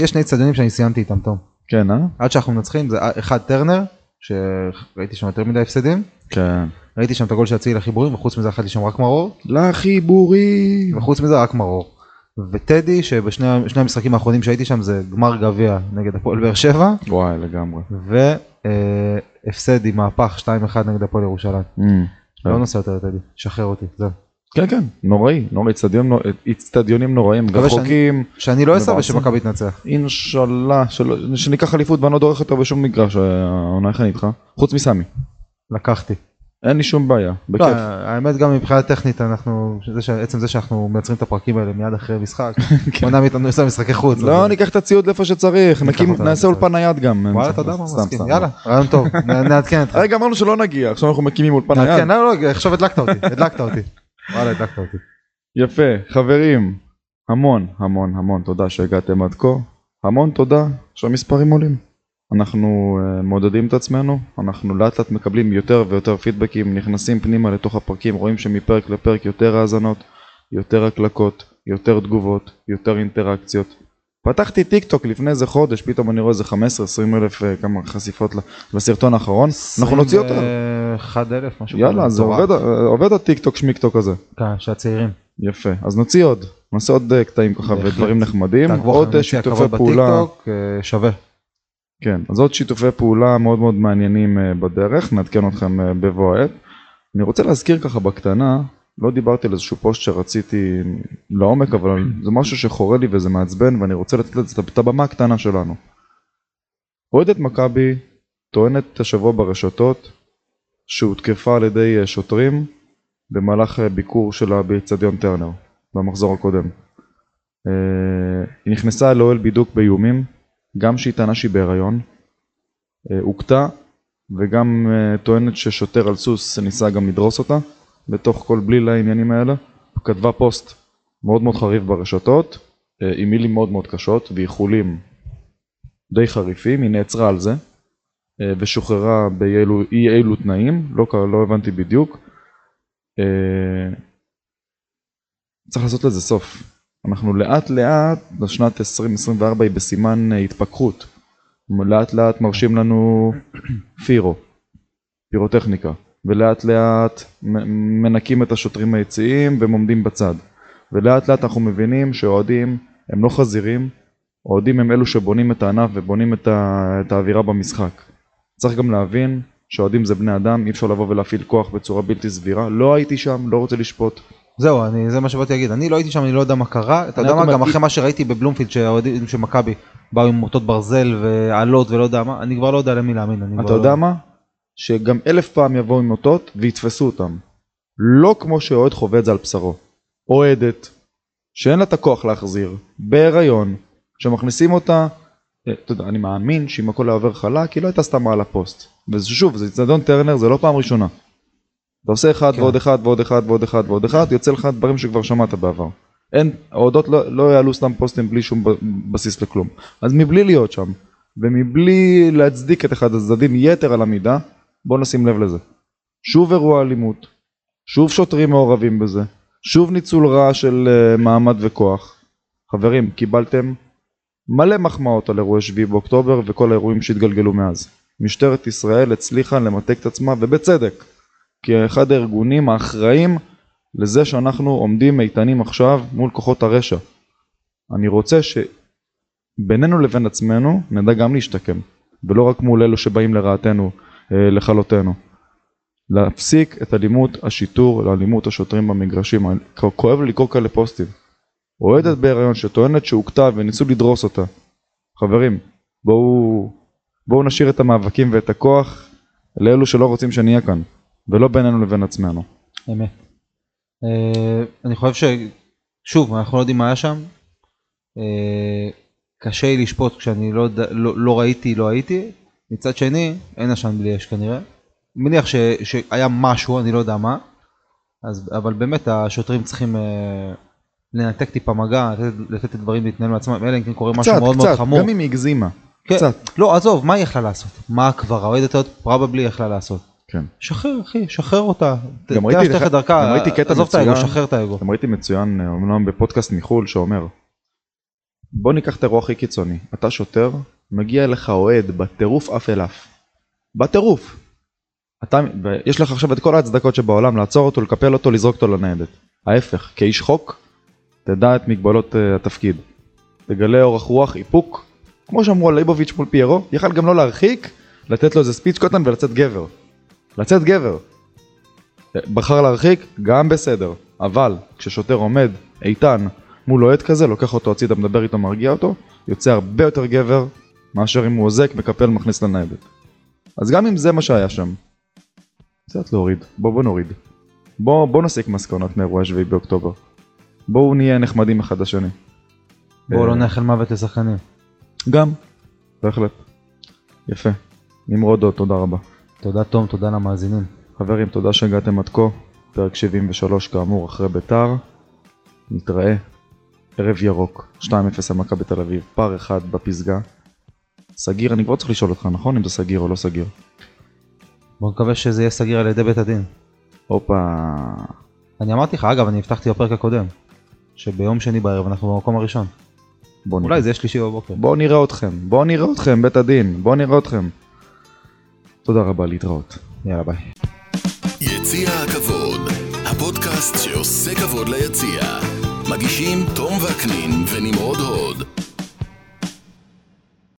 S2: יש שני אצטדיונים שאני סיימתי איתם טוב.
S1: כן, אה?
S2: עד שאנחנו מנצחים זה אחד טרנר, שראיתי שם יותר מדי הפסדים,
S1: כן.
S2: ראיתי שם את הגול של אצילי לחיבורים, וחוץ מזה אכלתי שם רק מרור,
S1: לחיבורים.
S2: וחוץ מזה רק מרור. וטדי שבשני שני המשחקים האחרונים שהייתי שם זה גמר גביע נגד הפועל באר שבע,
S1: וואי, לגמרי.
S2: והפסד עם מהפך 2-1 נגד הפועל ירושלים.
S1: Mm.
S2: לא נוסע יותר טדי, שחרר אותי, זהו.
S1: כן, כן, נוראי, נוראי, איצטדיונים נוראים, רחוקים,
S2: שאני לא אסע. ושמכבי תנצח.
S1: אינשאללה, שניקח אליפות ואני לא דורך יותר בשום מגרש, אה, העונה איך אני איתך? חוץ מסמי,
S2: לקחתי.
S1: אין לי שום בעיה,
S2: לא,
S1: בכיף.
S2: האמת גם מבחינה טכנית אנחנו, זה ש- עצם זה שאנחנו מייצרים את הפרקים האלה מיד אחרי משחק,
S1: כן.
S2: מונע מאיתנו לנסוע משחקי חוץ.
S1: לא, ניקח את הציוד לאיפה שצריך, נעשה אולפן נייד גם.
S2: וואלה, אתה יודע מה, מסכים. יאללה, רעיון טוב, נעדכן אותך.
S1: הרגע אמרנו שלא נגיע, עכשיו אנחנו מקימים אולפן נייד.
S2: נעדכן, לא, לא, עכשיו הדלקת אותי, הדלקת אותי. וואלה, הדלקת אותי.
S1: יפה, חברים, המון, המון, המון תודה שהגעתם עד כה. המון תודה שהמספרים עולים. אנחנו אה, מעודדים את עצמנו, אנחנו לאט לאט מקבלים יותר ויותר פידבקים, נכנסים פנימה לתוך הפרקים, רואים שמפרק לפרק יותר האזנות, יותר הקלקות, יותר תגובות, יותר אינטראקציות. פתחתי טיק טוק לפני איזה חודש, פתאום אני רואה איזה 15-20 אלף אה, כמה חשיפות לסרטון האחרון, אנחנו נוציא אותו.
S2: 21,000 משהו.
S1: יאללה,
S2: כזה,
S1: זה
S2: מטורף.
S1: עובד, אה, עובד הטיק טוק שמיקטוק הזה.
S2: כן, שהצעירים.
S1: יפה, אז נוציא עוד, נעשה עוד אה, קטעים ככה. ודברים נחמדים, עוד אה, שיתופי פעולה,
S2: אה, שווה.
S1: כן, אז עוד שיתופי פעולה מאוד מאוד מעניינים אה, בדרך, נעדכן אתכם אה, בבוא העת. אני רוצה להזכיר ככה בקטנה, לא דיברתי על איזשהו פוסט שרציתי לעומק, אבל זה משהו שחורה לי וזה מעצבן ואני רוצה לתת לזה את הבמה הקטנה שלנו. אוהדת מכבי טוענת השבוע ברשתות שהותקפה על ידי אה, שוטרים במהלך ביקור שלה באיצטדיון טרנר במחזור הקודם. היא נכנסה לאוהל בידוק באיומים, גם שהיא טענה שהיא בהיריון, אה, הוכתה וגם אה, טוענת ששוטר על סוס ניסה גם לדרוס אותה בתוך כל בליל העניינים האלה. כתבה פוסט מאוד מאוד חריף ברשתות אה, עם מילים מאוד מאוד קשות ואיחולים די חריפים, היא נעצרה על זה ושוחררה באי אילו, אי אילו תנאים, לא, לא הבנתי בדיוק. צריך לעשות לזה סוף. אנחנו לאט לאט, בשנת 2024 היא בסימן אה, התפכחות. לאט לאט מרשים לנו פירו, פירוטכניקה, ולאט לאט מנקים את השוטרים היציעים והם עומדים בצד. ולאט לאט אנחנו מבינים שאוהדים הם לא חזירים, אוהדים הם אלו שבונים את הענף ובונים את, ה... את האווירה במשחק. צריך גם להבין שאוהדים זה בני אדם, אי אפשר לבוא ולהפעיל כוח בצורה בלתי סבירה. לא הייתי שם, לא רוצה לשפוט.
S2: זהו, אני, זה מה שבאתי להגיד, אני לא הייתי שם, אני לא יודע מה קרה, אתה יודע מה, גם אחרי מה שראיתי בבלומפילד שהאוהדים של מכבי באו עם מוטות ברזל ועלות ולא יודע מה, אני כבר לא יודע למי להאמין.
S1: אתה
S2: כבר
S1: יודע
S2: לא...
S1: מה? שגם אלף פעם יבואו עם אותות ויתפסו אותם. לא כמו שאוהד חווה את זה על בשרו. אוהדת, שאין לה את הכוח להחזיר, בהיריון, שמכניסים אותה, אה, אתה יודע, אני מאמין שאם הכל היה עובר חלק, היא לא הייתה סתם על הפוסט. ושוב, זה אצטדיון טרנר, זה לא פעם ראשונה. אתה עושה אחד
S2: כן.
S1: ועוד אחד ועוד אחד ועוד אחד ועוד אחד, יוצא לך דברים שכבר שמעת בעבר. אין, ההודעות לא, לא יעלו סתם פוסטים בלי שום בסיס לכלום. אז מבלי להיות שם, ומבלי להצדיק את אחד הצדדים יתר על המידה, בואו נשים לב לזה. שוב אירוע אלימות, שוב שוטרים מעורבים בזה, שוב ניצול רע של uh, מעמד וכוח. חברים, קיבלתם מלא מחמאות על אירועי 7 באוקטובר וכל האירועים שהתגלגלו מאז. משטרת ישראל הצליחה למתק את עצמה ובצדק, כאחד הארגונים האחראים לזה שאנחנו עומדים איתנים עכשיו מול כוחות הרשע. אני רוצה שבינינו לבין עצמנו נדע גם להשתקם, ולא רק מול אלו שבאים לרעתנו, אה, לכלותנו. להפסיק את אלימות השיטור, לאלימות השוטרים במגרשים. כואב לי לקרוא כאלה פוסטים. אוהדת בהיריון שטוענת שהוכתה וניסו לדרוס אותה. חברים, בואו, בואו נשאיר את המאבקים ואת הכוח לאלו שלא רוצים שנהיה כאן, ולא בינינו לבין עצמנו.
S2: אמת. אה, אני חושב ש... שוב, אנחנו לא יודעים מה היה שם. אה, קשה לי לשפוט כשאני לא, לא, לא ראיתי, לא הייתי. מצד שני, אין עשן בלי אש כנראה. מניח ש, שהיה משהו, אני לא יודע מה. אז, אבל באמת השוטרים צריכים אה, לנתק טיפה מגע, לתת, לתת לדברים להתנהל מעצמם, אלא אם כן קורה משהו
S1: קצת,
S2: מאוד מאוד
S1: קצת,
S2: חמור.
S1: גם אם היא הגזימה.
S2: כן,
S1: קצת.
S2: לא, עזוב, מה היא יכלה לעשות? מה כבר, האוהדת הזאת פרבבלי יכלה לעשות?
S1: כן.
S2: שחרר אחי, שחרר אותה.
S1: גם ראיתי לך-
S2: לדרכה,
S1: גם ראיתי קטע
S2: עזוב את האגו,
S1: מצוין.
S2: שחרר את האגו.
S1: גם ראיתי מצוין, אומנם בפודקאסט מחו"ל, שאומר, בוא ניקח את האירוע הכי קיצוני, אתה שוטר, מגיע לך אוהד בטירוף אף אל אף. בטירוף. אתה, יש לך עכשיו את כל ההצדקות שבעולם לעצור אותו, לקפל אותו, לזרוק אותו לניידת. ההפך, כאיש חוק, תדע את מגבלות uh, התפקיד. תגלה אורך רוח, איפוק, כמו שאמרו על ליבוביץ' מול פיירו, יכל גם לא להרחיק, לתת לו איזה ספיץ' קטן ולצאת גבר. לצאת גבר. בחר להרחיק, גם בסדר. אבל כששוטר עומד איתן מול אוהד כזה, לוקח אותו הצידה, מדבר איתו, מרגיע אותו, יוצא הרבה יותר גבר מאשר אם הוא אוזק, מקפל, מכניס לניידת. אז גם אם זה מה שהיה שם, קצת להוריד, בוא בוא נוריד. בוא, בוא נסיק מסקנות מאירועי 7 באוקטובר. בואו נהיה נחמדים אחד לשני.
S2: בואו לא
S1: אה,
S2: נאחל מוות לשחקנים.
S1: גם, בהחלט. יפה. נמרוד עוד, תודה רבה.
S2: תודה תום, תודה למאזינים.
S1: חברים, תודה שהגעתם עד כה. פרק 73 כאמור אחרי ביתר. נתראה. ערב ירוק, 2-0 על מכבי בתל אביב, פער אחד בפסגה. סגיר, אני כבר צריך לשאול אותך, נכון? אם זה סגיר או לא סגיר.
S2: בוא נקווה שזה יהיה סגיר על ידי בית הדין.
S1: הופה.
S2: אני אמרתי לך, אגב, אני הבטחתי בפרק הקודם, שביום שני בערב אנחנו במקום הראשון.
S1: בוא נראה.
S2: אולי זה יהיה שלישי בבוקר.
S1: בואו נראה אתכם, בואו נראה אתכם, בית הדין, בואו נראה אתכם. תודה רבה, להתראות.
S2: יאללה ביי.
S3: יציע הכבוד, הפודקאסט שעושה כבוד ליציע. מגישים תום וקנין ונמרוד הוד.